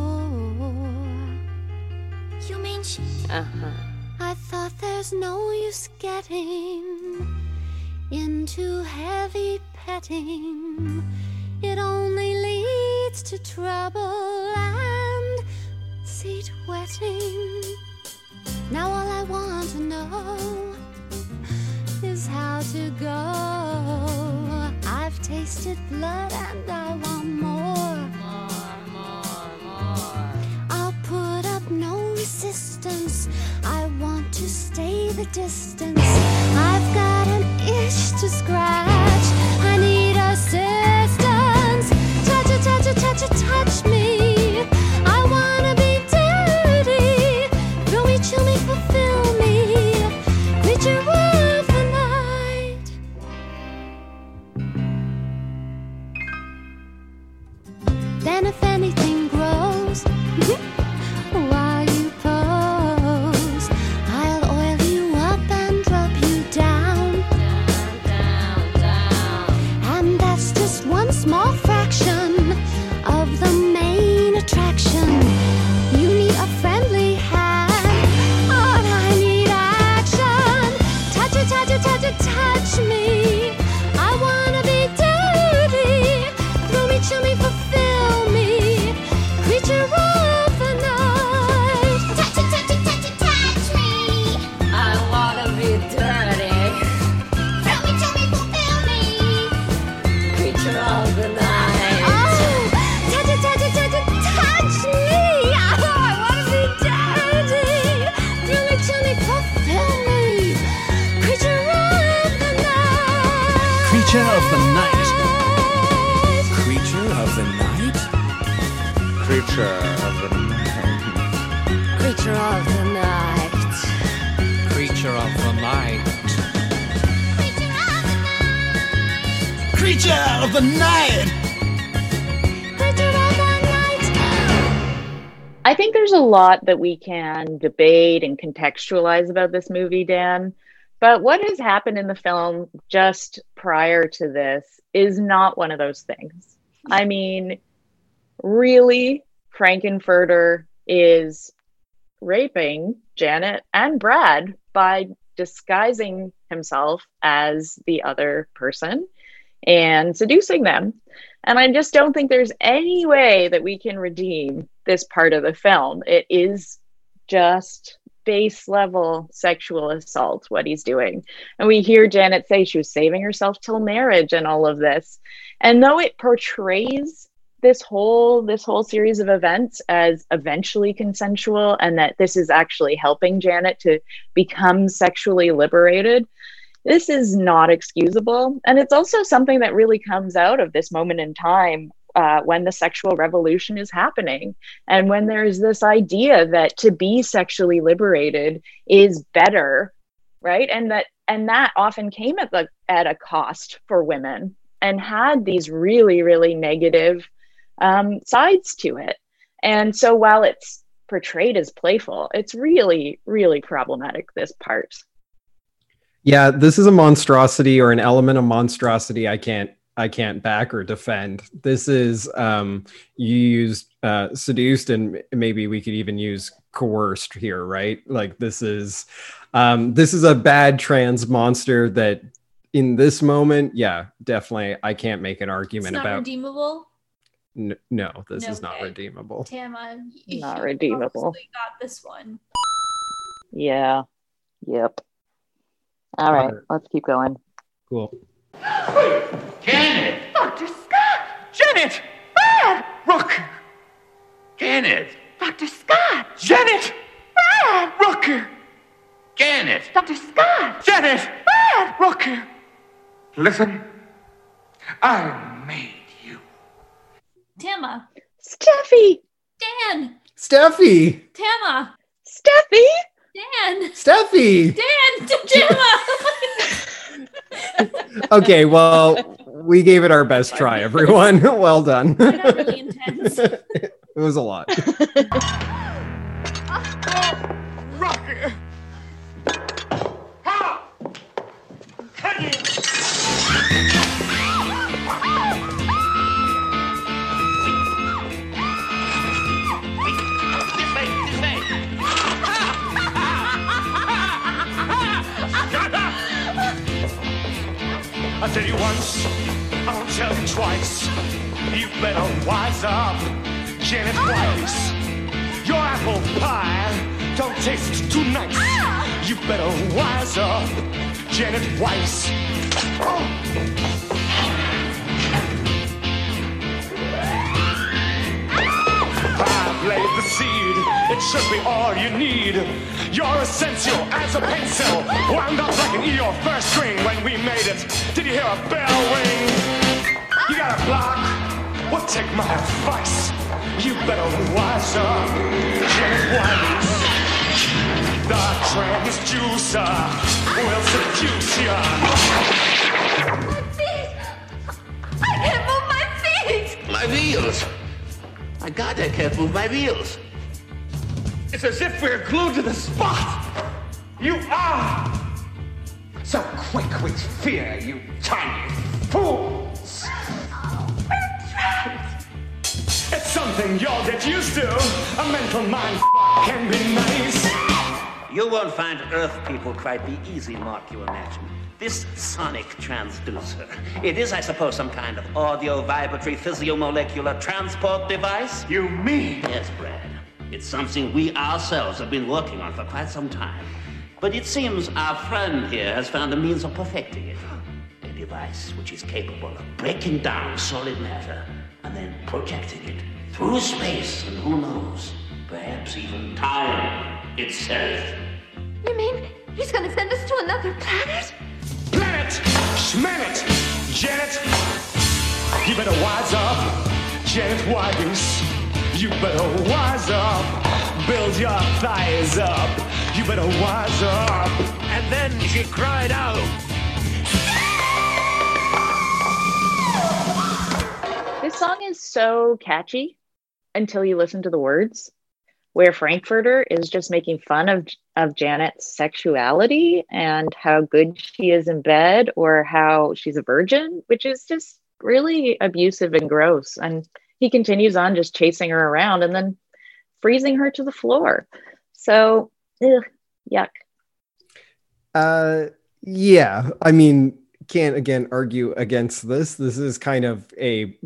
You mean she? Uh huh. I thought there's no use getting into heavy petting. It only leads to trouble and seat wetting. Now all I want to know is how to go. I've tasted blood and I want more. More, more, more. I'll put up no resistance. I want to stay the distance. I've got an itch to scratch. I need assistance. Lot that we can debate and contextualize about this movie, Dan. But what has happened in the film just prior to this is not one of those things. I mean, really, Frank-N-Furter is raping Janet and Brad by disguising himself as the other person and seducing them. And I just don't think there's any way that we can redeem this part of the film. It is just base level sexual assault, what he's doing. And we hear Janet say she was saving herself till marriage and all of this. And though it portrays this whole this whole series of events as eventually consensual and that this is actually helping Janet to become sexually liberated this is not excusable and it's also something that really comes out of this moment in time uh, when the sexual revolution is happening and when there's this idea that to be sexually liberated is better right and that and that often came at the at a cost for women and had these really really negative um, sides to it. And so while it's portrayed as playful, it's really, really problematic, this part. Yeah, this is a monstrosity or an element of monstrosity I can't I can't back or defend. This is um you used uh seduced and maybe we could even use coerced here, right? Like this is um this is a bad trans monster that in this moment, yeah, definitely I can't make an It's argument not about redeemable. N- no, this No, is not okay. redeemable. Tama, you Not redeemable. obviously got this one. Yeah. Yep. All right, let's keep going. Cool. Janet! Dr. Scott! Janet! Brad! Rock! Janet! Dr. Scott! Janet! Brad! Rock! Janet! Dr. Scott! Janet! Brad! Rock! Listen, I made you. Tama, Steffi! Dan, Steffi! Tama, Steffi! Dan, Steffi! Dan, [LAUGHS] Tama. [LAUGHS] [LAUGHS] Okay, well, we gave it our best try, [LAUGHS] everyone. [LAUGHS] well done. really intense. it was a lot. Rock! Ha! I tell you once, I won't tell you twice. You better wise up, Janet ah! Weiss. Your apple pie don't taste too nice. Ah! You better wise up, Janet Weiss. Oh! Laid the seed, it should be all you need. You're essential as a pencil, wound up like an E or first string when we made it. Did you hear a bell ring? You got a block? Well, take my advice. You better wise up, Janet Weiss. The transducer will seduce ya. I can't move my feet! My wheels! My God, I can't move my wheels. It's as if we're glued to the spot. You are so quick with fear, you tiny fools. It's something y'all get used to. A mental mind can be nice. You won't find Earth people quite the easy mark you imagine. This sonic transducer. It is, I suppose, some kind of audio vibratory physiomolecular transport device? You mean? Yes, Brad. It's something we ourselves have been working on for quite some time. But it seems our friend here has found a means of perfecting it. A device which is capable of breaking down solid matter and then projecting it through space and who knows, perhaps even time itself. You mean he's gonna send us to another planet? Planet! Schmanet! Janet! You better wise up, Janet Weiss. You better wise up, build your thighs up. You better wise up. And then she cried out. This song is so catchy until you listen to the words, where Frankfurter is just making fun of of Janet's sexuality and how good she is in bed or how she's a virgin, which is just really abusive and gross. And he continues on just chasing her around and then freezing her to the floor. So, ugh, yuck. Uh, yeah. I mean, can't again argue against this. This is kind of a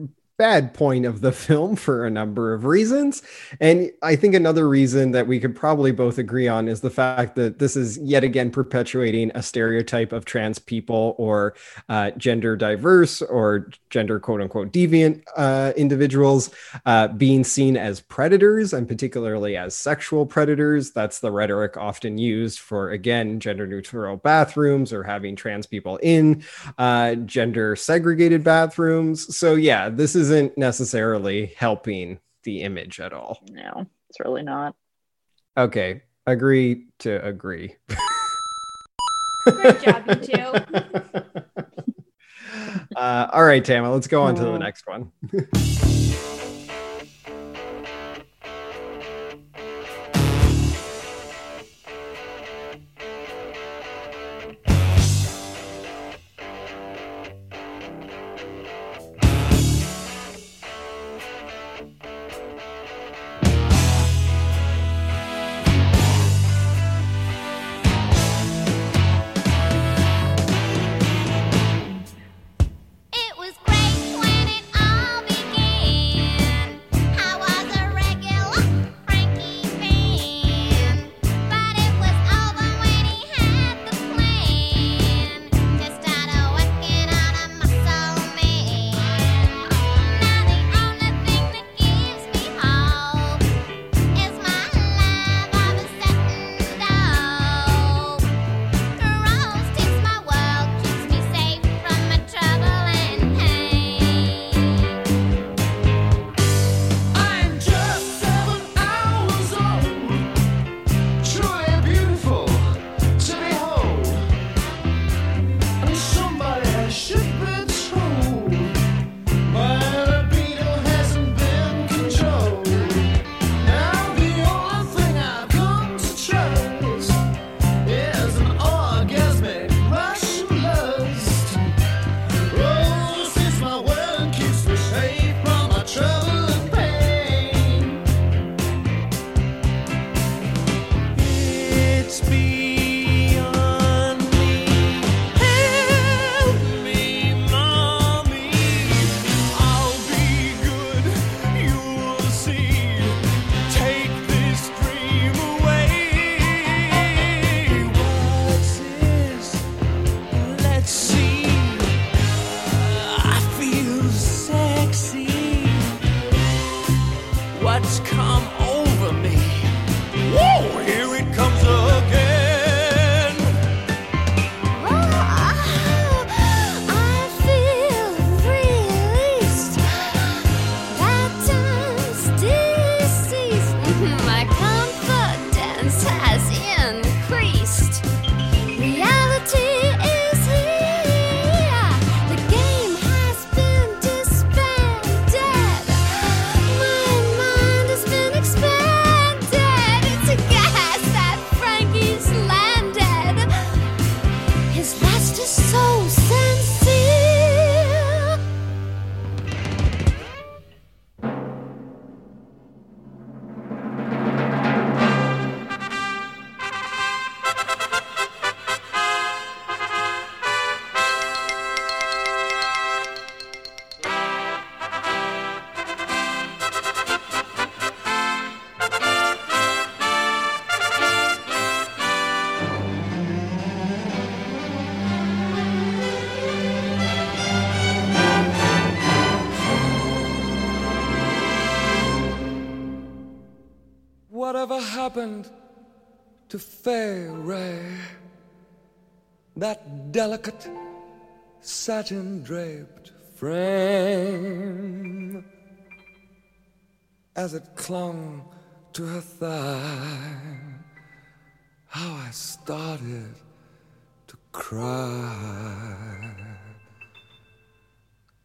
bad point of the [LAUGHS] film for a number of reasons. And I think another reason that we could probably both agree on is the fact that this is yet again perpetuating a stereotype of trans people or uh, gender diverse or gender quote unquote deviant uh, individuals uh, being seen as predators and particularly as sexual predators. That's the rhetoric often used for, again, gender neutral bathrooms or having trans people in uh, gender segregated bathrooms. So, yeah, this isn't necessarily helping the image at all. No, it's really not. Okay, agree to agree. Great job, you two. [LAUGHS] Uh, all right, Tama, let's go on to the next one. [LAUGHS] happened to Fay Wray? That delicate satin draped frame as it clung to her thigh. How I started to cry.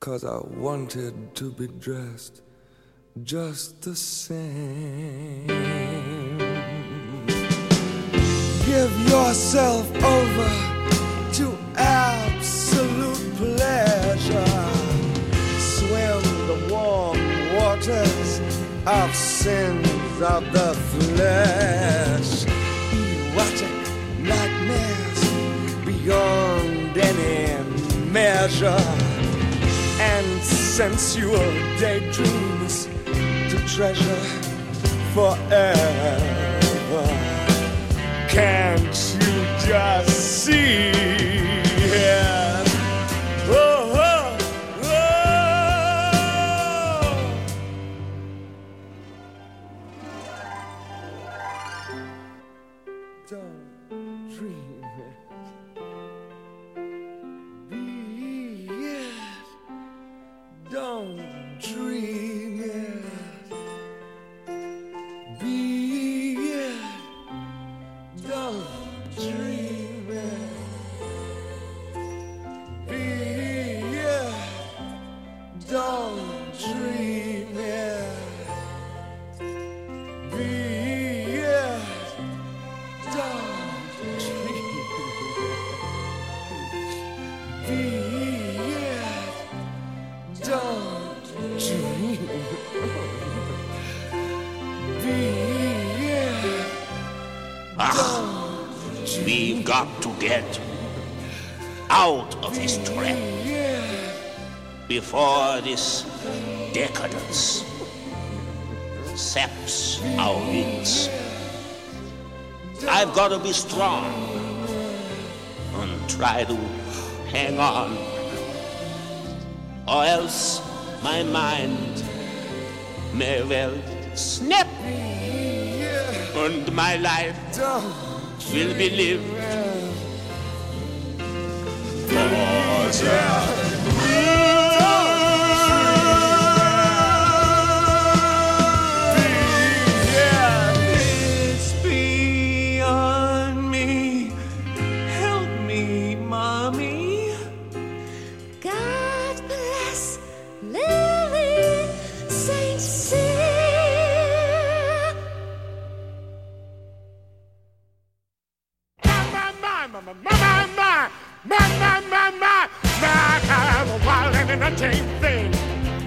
Cause I wanted to be dressed just the same. Give yourself over to absolute pleasure. Swim the warm waters of sins of the flesh. Erotic nightmares beyond any measure. And sensual daydreams to treasure forever. Can't you just see it? Be strong. And try to hang on, or else my mind may well snap. And my life will be lived. It's and entertaining thing.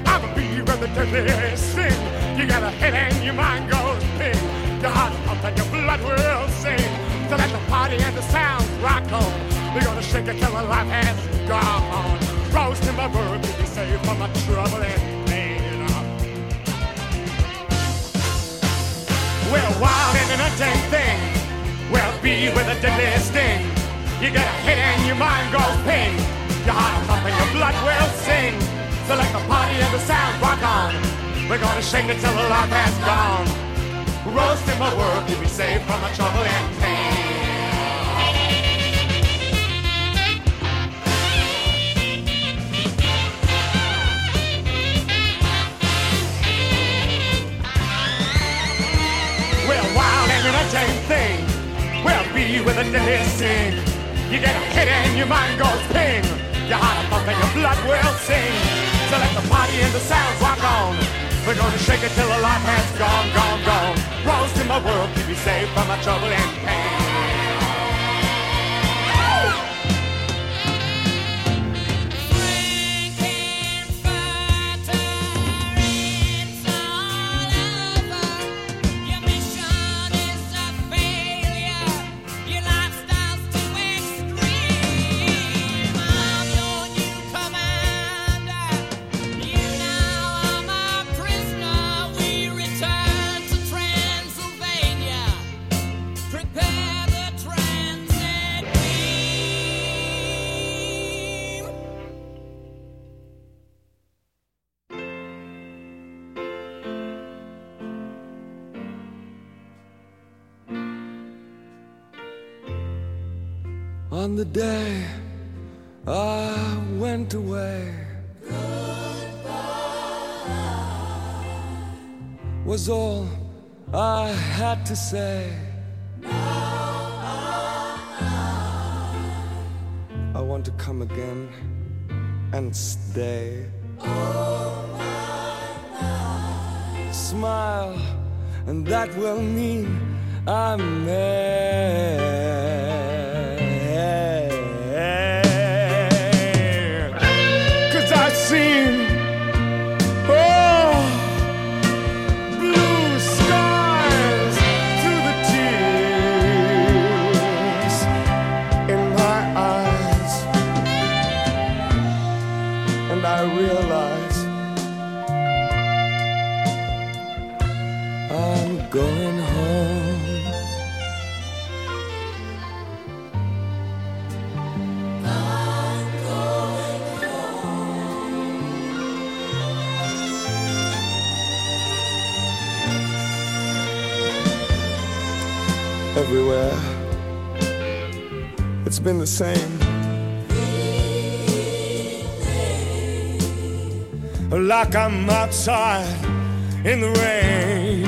I'm a bee with the deadliest thing. You got a head and your mind goes ping. Your heart pumps and your blood will sing. So let the party and the sound rock on. We're gonna shake it till the life has gone. Roast in my verb to be saved from my trouble and pain. We're wild and entertaining thing. We'll be with a deadly sting. You got a hit and your mind goes ping. Your heart pump and your blood will sing. So let the party and the sound rock on. We're gonna shake it till the life has gone. Roast in my work to be saved from the trouble and pain. Entertaining thing. We'll be with a deadly sting. You get a hit and your mind goes ping. Your heart will pump and your blood will sing. So let the party and the sounds rock on. We're gonna shake it till the life has gone, gone, gone. Rose to my world, keep me safe from my trouble and pain. Day I went away was all I had to say. I want to come again and stay. Smile, and that will mean I'm mad. Been the same. Like I'm outside in the rain.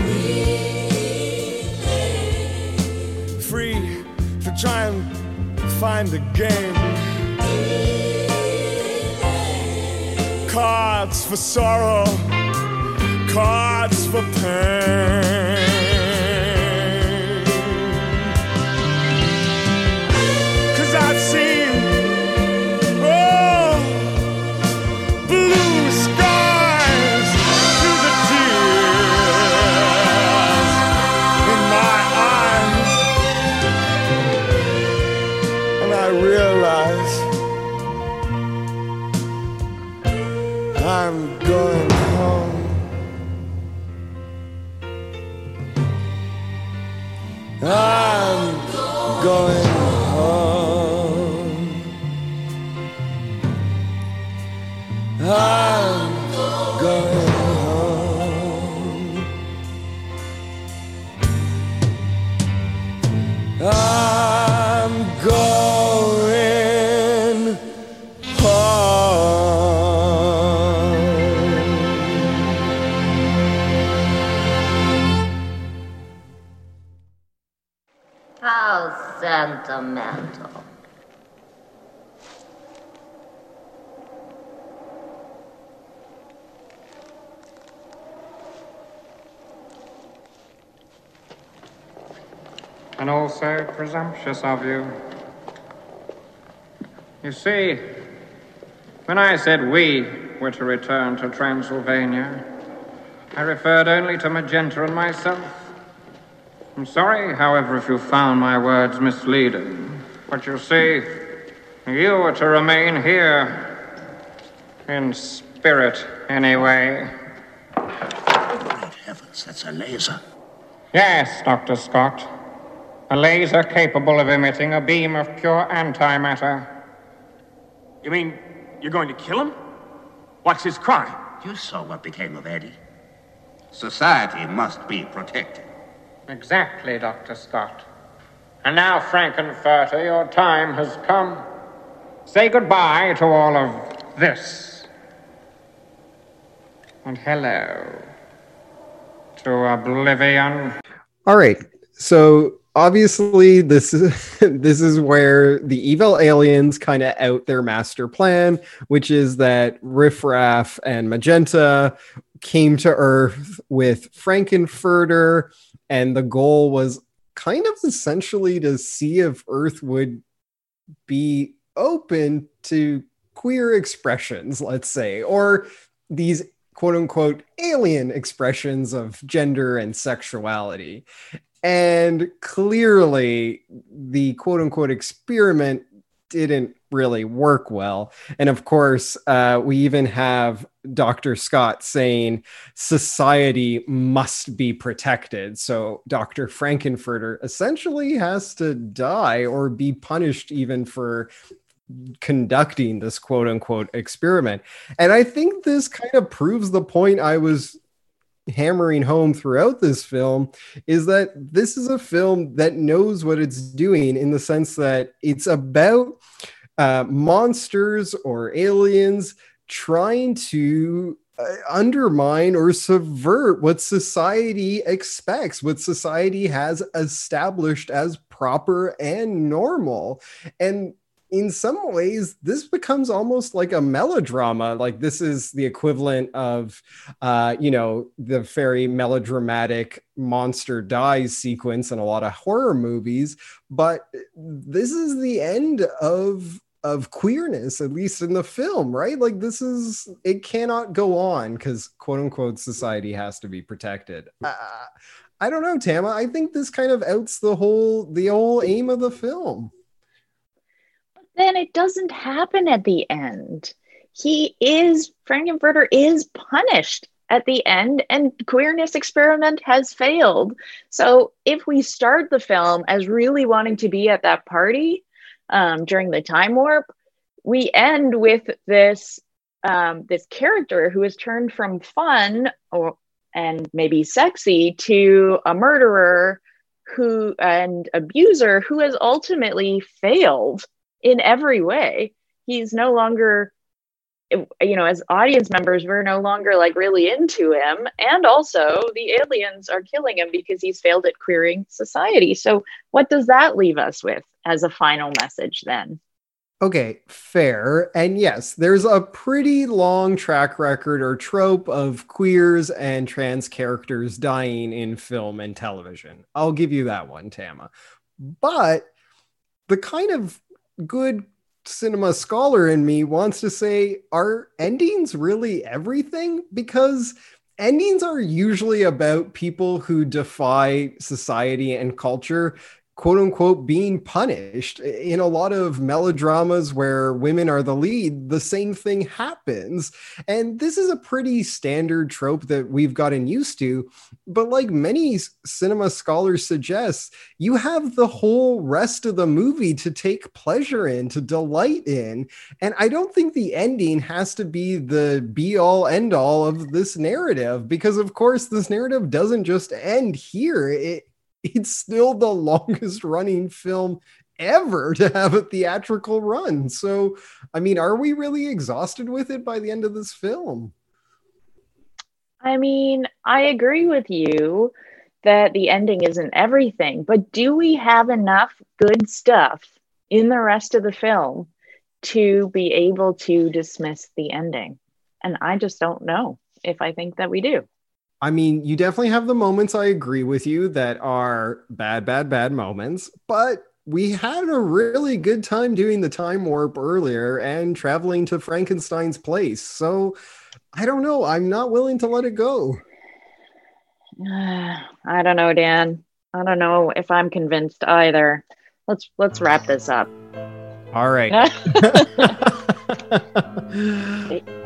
Free to try and find a game. Cards for sorrow, cards for pain. Presumptuous of you. You see, when I said we were to return to Transylvania, I referred only to Magenta and myself. I'm sorry, however, if you found my words misleading. But you see, you were to remain here. In spirit, anyway. Oh, Great Heavens, that's a laser. Yes, Dr. Scott. A laser capable of emitting a beam of pure antimatter. You mean you're going to kill him? What's his crime? You saw what became of Eddie. Society must be protected. Exactly, Dr. Scott. And now, Frank-N-Furter, your time has come. Say goodbye to all of this. And hello to oblivion. All right. So obviously this is [LAUGHS] this is where the evil aliens kind of out their master plan, which is that Riff Raff and Magenta came to Earth with Frank-N-Furter, and the goal was kind of essentially to see if Earth would be open to queer expressions, let's say, or these quote unquote alien expressions of gender and sexuality. And clearly, the quote unquote experiment didn't really work well. And of course, uh, we even have Dr. Scott saying society must be protected. So Dr. Frank-N-Furter essentially has to die or be punished even for conducting this quote unquote experiment. And I think this kind of proves the point I was hammering home throughout this film is that this is a film that knows what it's doing in the sense that it's about uh, monsters or aliens trying to uh, undermine or subvert what society expects, what society has established as proper and normal. And in some ways, this becomes almost like a melodrama. Like this is the equivalent of, uh, you know, the very melodramatic monster dies sequence in a lot of horror movies. But this is the end of of queerness, at least in the film, right? Like this is it cannot go on because quote unquote society has to be protected. Uh, I don't know, Tama. I think this kind of outs the whole the whole aim of the film. Then it doesn't happen at the end. He is Frank-N-Furter is punished at the end, and queerness experiment has failed. So if we start the film as really wanting to be at that party um, during the time warp, we end with this um, this character who is turned from fun or and maybe sexy to a murderer who and abuser who has ultimately failed in every way. He's no longer you know as audience members we're no longer like really into him and also the aliens are killing him because he's failed at queering society so what does that leave us with as a final message then Okay, fair. And yes, there's a pretty long track record or trope of queers and trans characters dying in film and television. I'll give you that one, Tama. But the kind of good cinema scholar in me wants to say are endings really everything? Because endings are usually about people who defy society and culture quote unquote being punished. In a lot of melodramas where women are the lead the same thing happens. And this is a pretty standard trope that we've gotten used to. But like many cinema scholars suggest you have the whole rest of the movie to take pleasure in to delight in. And i don't think the ending has to be the be all end all of this narrative because of course this narrative doesn't just end here. It it's still the longest running film ever to have a theatrical run. So, I mean, are we really exhausted with it by the end of this film? I mean, I agree with you that the ending isn't everything, but do we have enough good stuff in the rest of the film to be able to dismiss the ending? And I just don't know if I think that we do. I mean, you definitely have the moments I agree with you that are bad, bad, bad moments, but we had a really good time doing the time warp earlier and traveling to Frankenstein's place. So I don't know. I'm not willing to let it go. [SIGHS] I don't know, Dan. I don't know if I'm convinced either. Let's let's wrap this up. All right. [LAUGHS] [LAUGHS]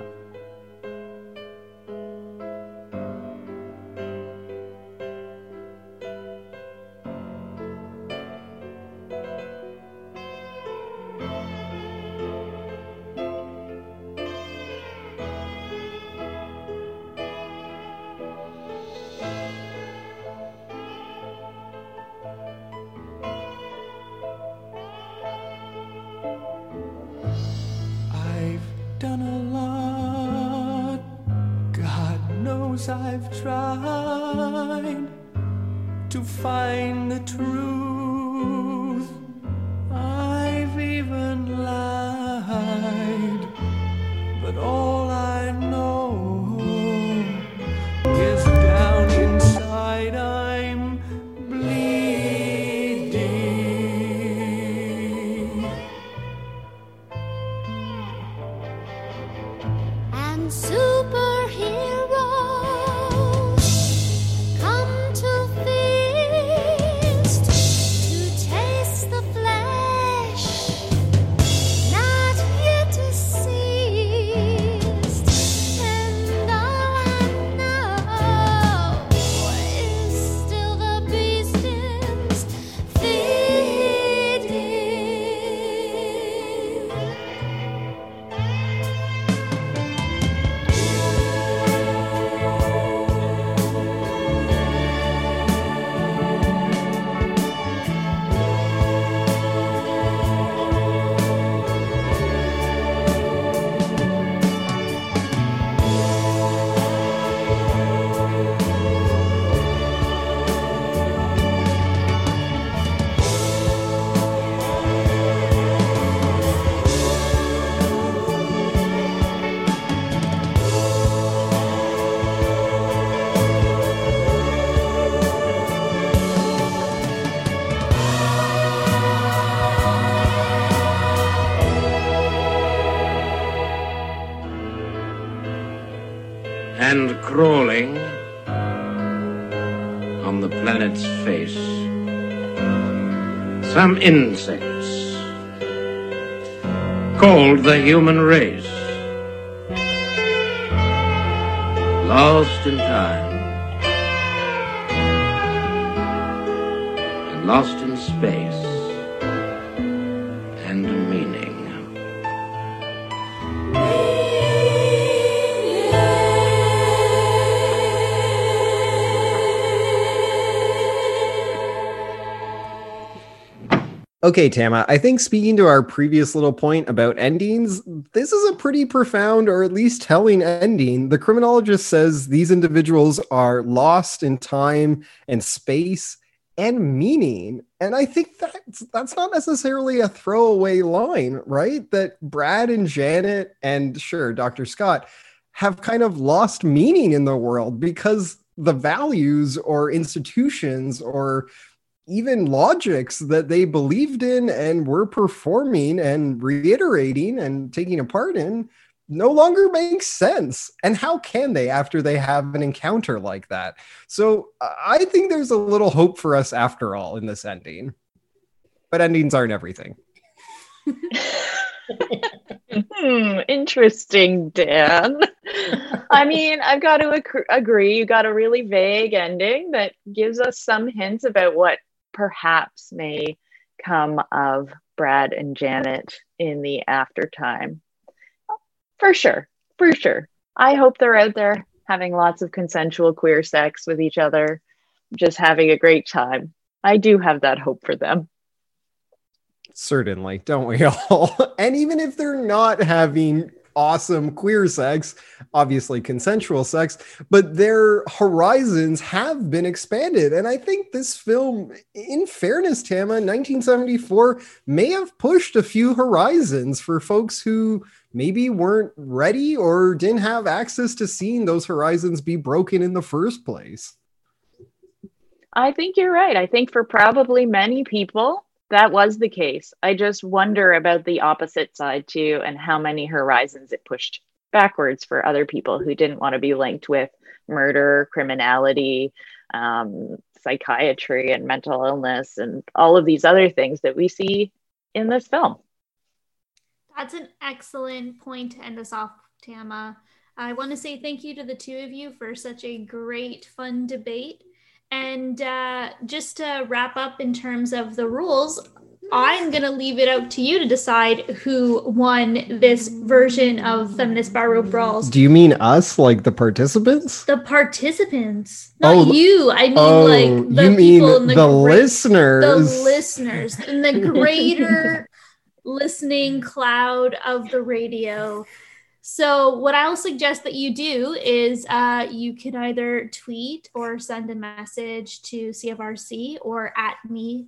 Insects called the human race. Okay, Tama, I think speaking to our previous little point about endings, this is a pretty profound or at least telling ending. The criminologist says these individuals are lost in time and space and meaning. And I think that's that's not necessarily a throwaway line, right? That Brad and Janet and sure, Dr. Scott have kind of lost meaning in the world because the values or institutions or even logics that they believed in and were performing and reiterating and taking a part in no longer makes sense. And how can they after they have an encounter like that? So I think there's a little hope for us after all in this ending. But endings aren't everything. Hmm, interesting, Dan. I mean, I've got to ac- agree. You got a really vague ending that gives us some hints about what perhaps may come of Brad and Janet in the aftertime. For sure, for sure. I hope they're out there having lots of consensual queer sex with each other, just having a great time. I do have that hope for them. Certainly, don't we all? [LAUGHS] and even if they're not having awesome queer sex, obviously consensual sex, but their horizons have been expanded. And I think this film, in fairness, Tama, 1974, may have pushed a few horizons for folks who maybe weren't ready or didn't have access to seeing those horizons be broken in the first place. I think you're right. I think for probably many people, that was the case. I just wonder about the opposite side too, and how many horizons it pushed backwards for other people who didn't want to be linked with murder, criminality, um, psychiatry, and mental illness, and all of these other things that we see in this film. That's an excellent point to end us off, Tama. I want to say thank you to the two of you for such a great, fun debate. And uh, just to wrap up in terms of the rules, I'm going to leave it up to you to decide who won this version of Feminist Barroom Brawls. Do you mean us, like the participants? The participants, not Oh, you. I mean, oh, like the you mean people in the, the great- listeners. the listeners, in the greater [LAUGHS] listening cloud of the radio. So, what I'll suggest that you do is uh, you can either tweet or send a message to CFRC or at me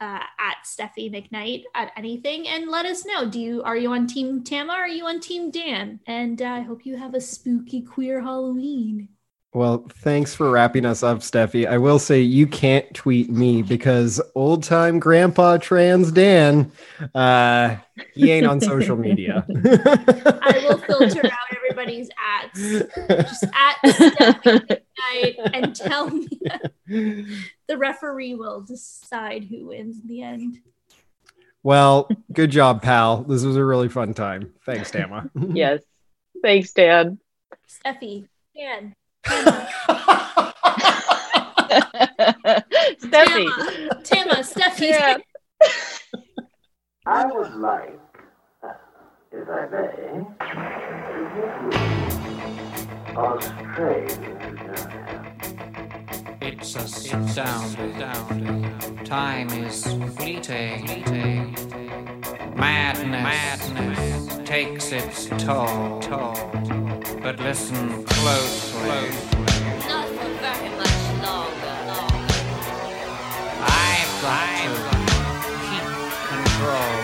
uh, at Steffi McKnight at anything and let us know. Do you are you on Team Tama or are you on Team Dan? And uh, I hope you have a spooky queer Halloween. Well, thanks for wrapping us up, Steffi. I will say you can't tweet me because old time grandpa trans Dan, uh, he ain't on social media. [LAUGHS] [LAUGHS] I will filter out everybody's ads. Just at Steffi McKnight and tell me. [LAUGHS] the referee will decide who wins in the end. well, good job, pal. This was a really fun time. Thanks, Tama. yes. Thanks, Dan. Steffi, Dan, Steffi. Tama, Steffi. Yeah. I would like, if I may, to give you Australia. It's astounding. Time is fleeting. Madness, takes its toll. But listen closely. Not for very much longer. I've got to keep control.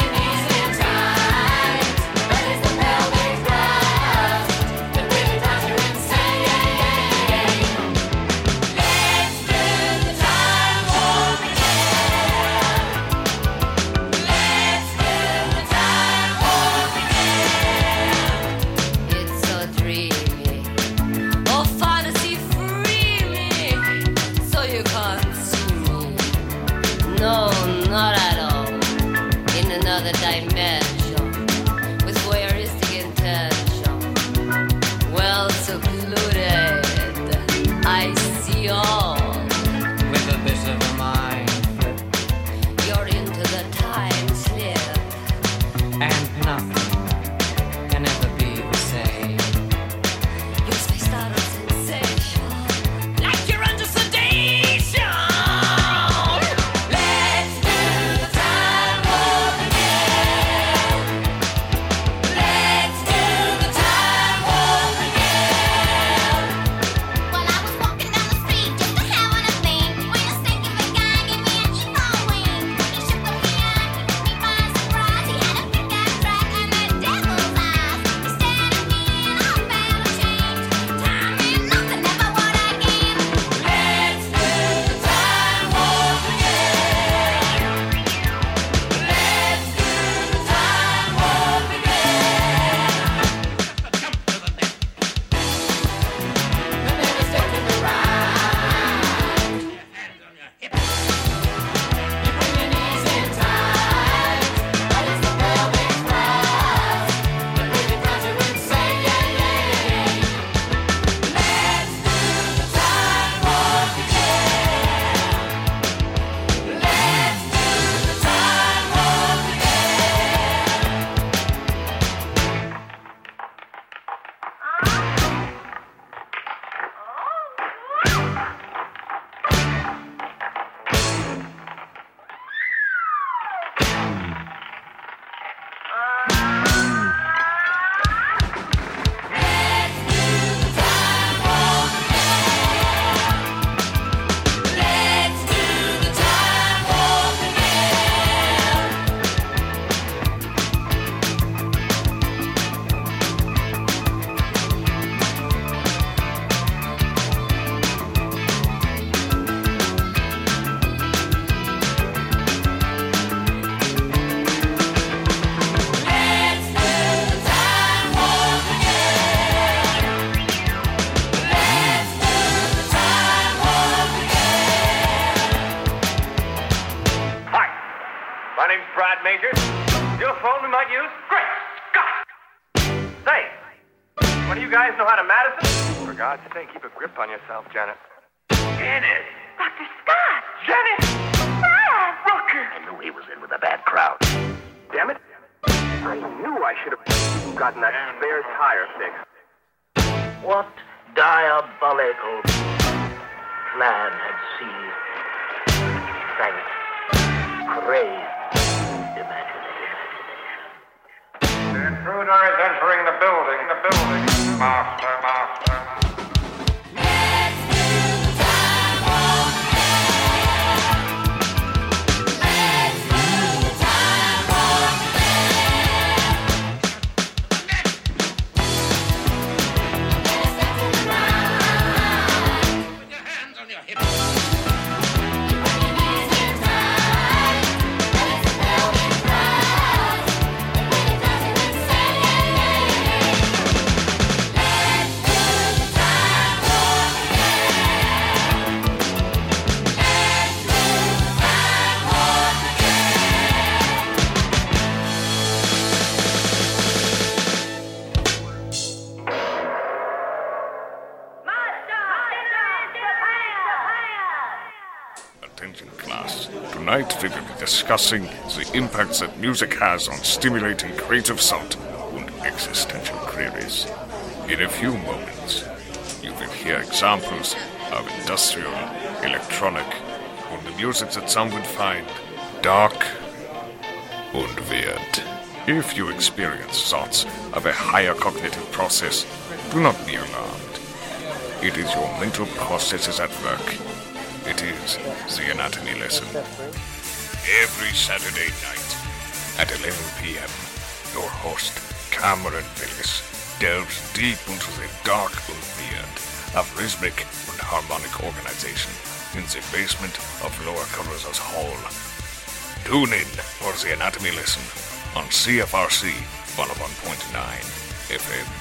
Tonight we will be discussing the impacts that music has on stimulating creative thought and existential queries. In a few moments, you will hear examples of industrial, electronic, and the music that some would find dark and weird. If you experience thoughts of a higher cognitive process, do not be alarmed. It is your mental processes at work. It is the anatomy lesson every Saturday night at 11 p.m. Your host, Cameron Villas, delves deep into the dark void, of rhythmic and harmonic organization in the basement of Lower Carruthers Hall. Tune in for the anatomy lesson on CFRC 101.9 FM.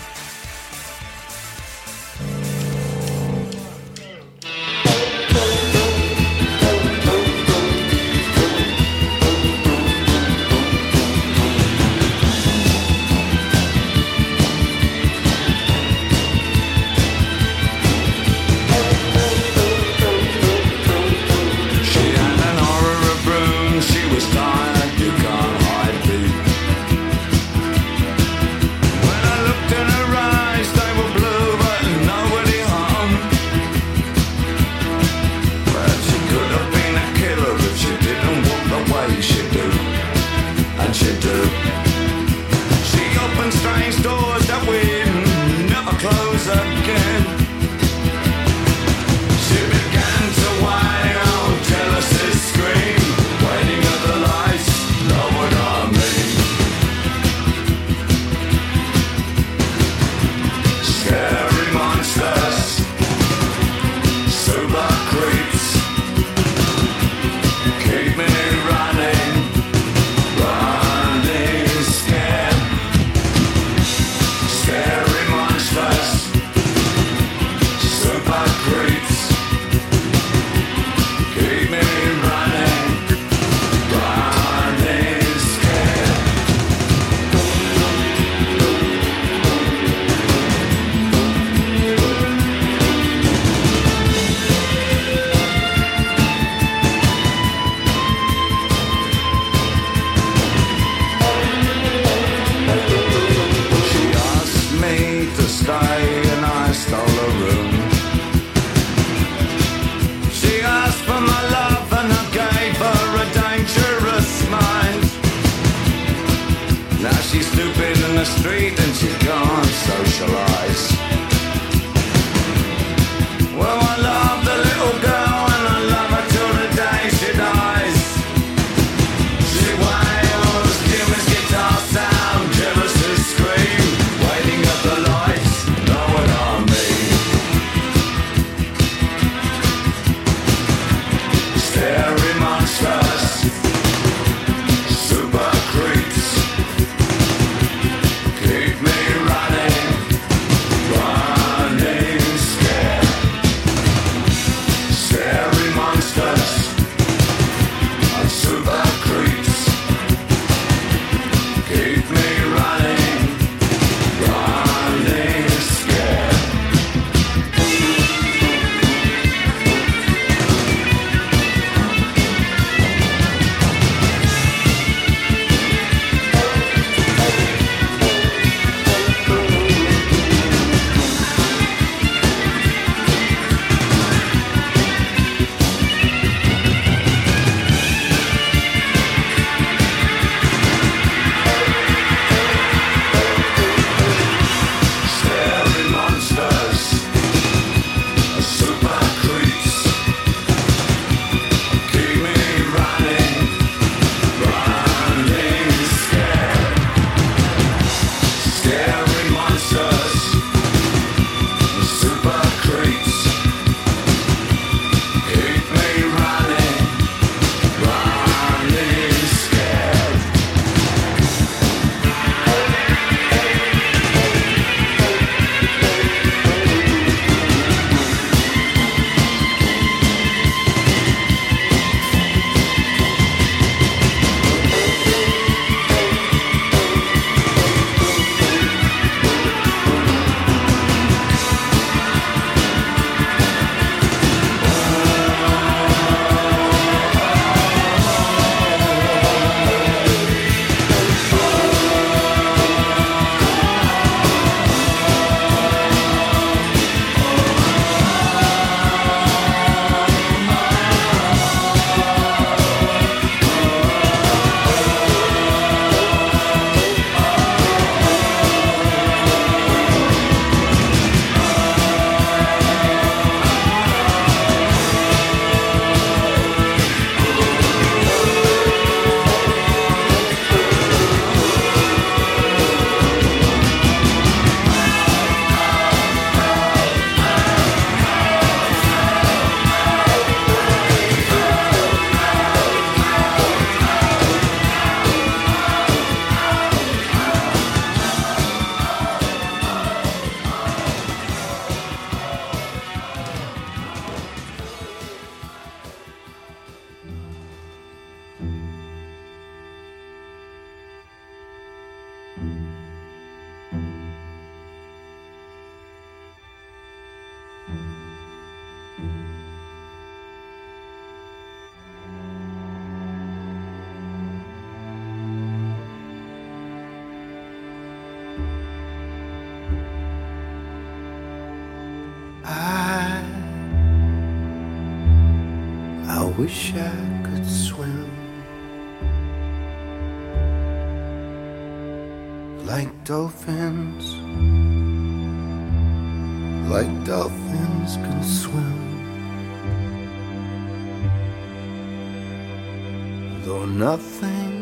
Though nothing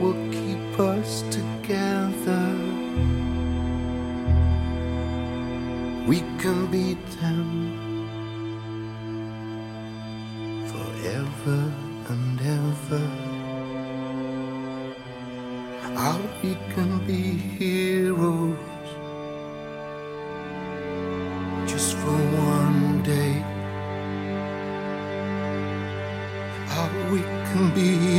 will keep us together, we can beat them forever and ever. How we can be heroes can be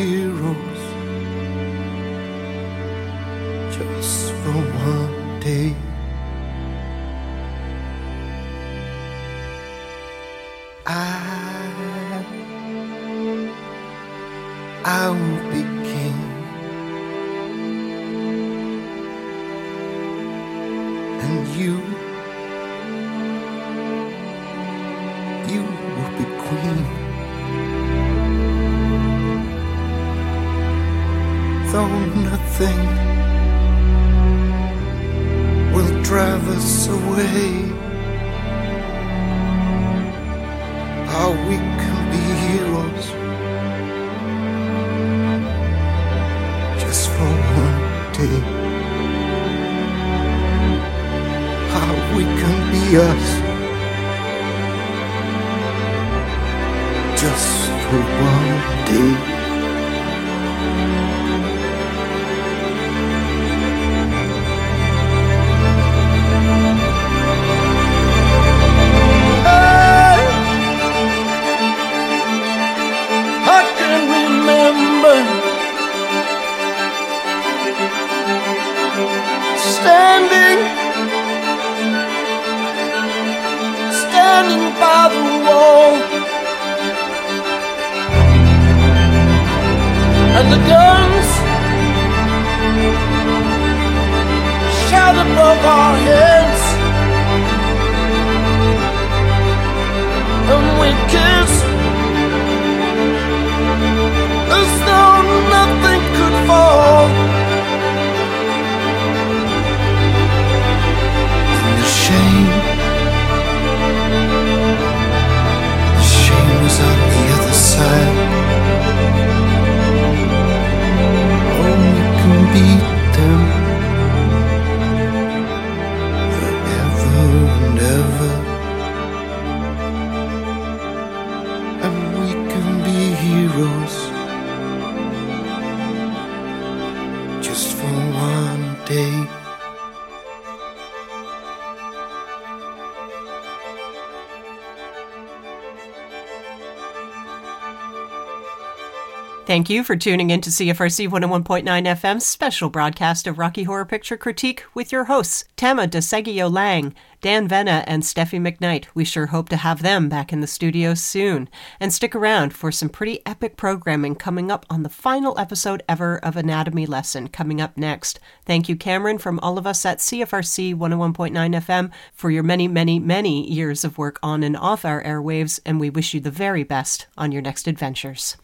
Thank you for tuning in to CFRC 101.9 FM's special broadcast of Rocky Horror Picture Critique with your hosts, Tama de Szegheo Lang, Dan Vena, and Steffi McKnight. We sure hope to have them back in the studio soon. And stick around for some pretty epic programming coming up on the final episode ever of Anatomy Lesson coming up next. Thank you, Cameron, from all of us at CFRC 101.9 FM for your many, many, many years of work on and off our airwaves, and we wish you the very best on your next adventures.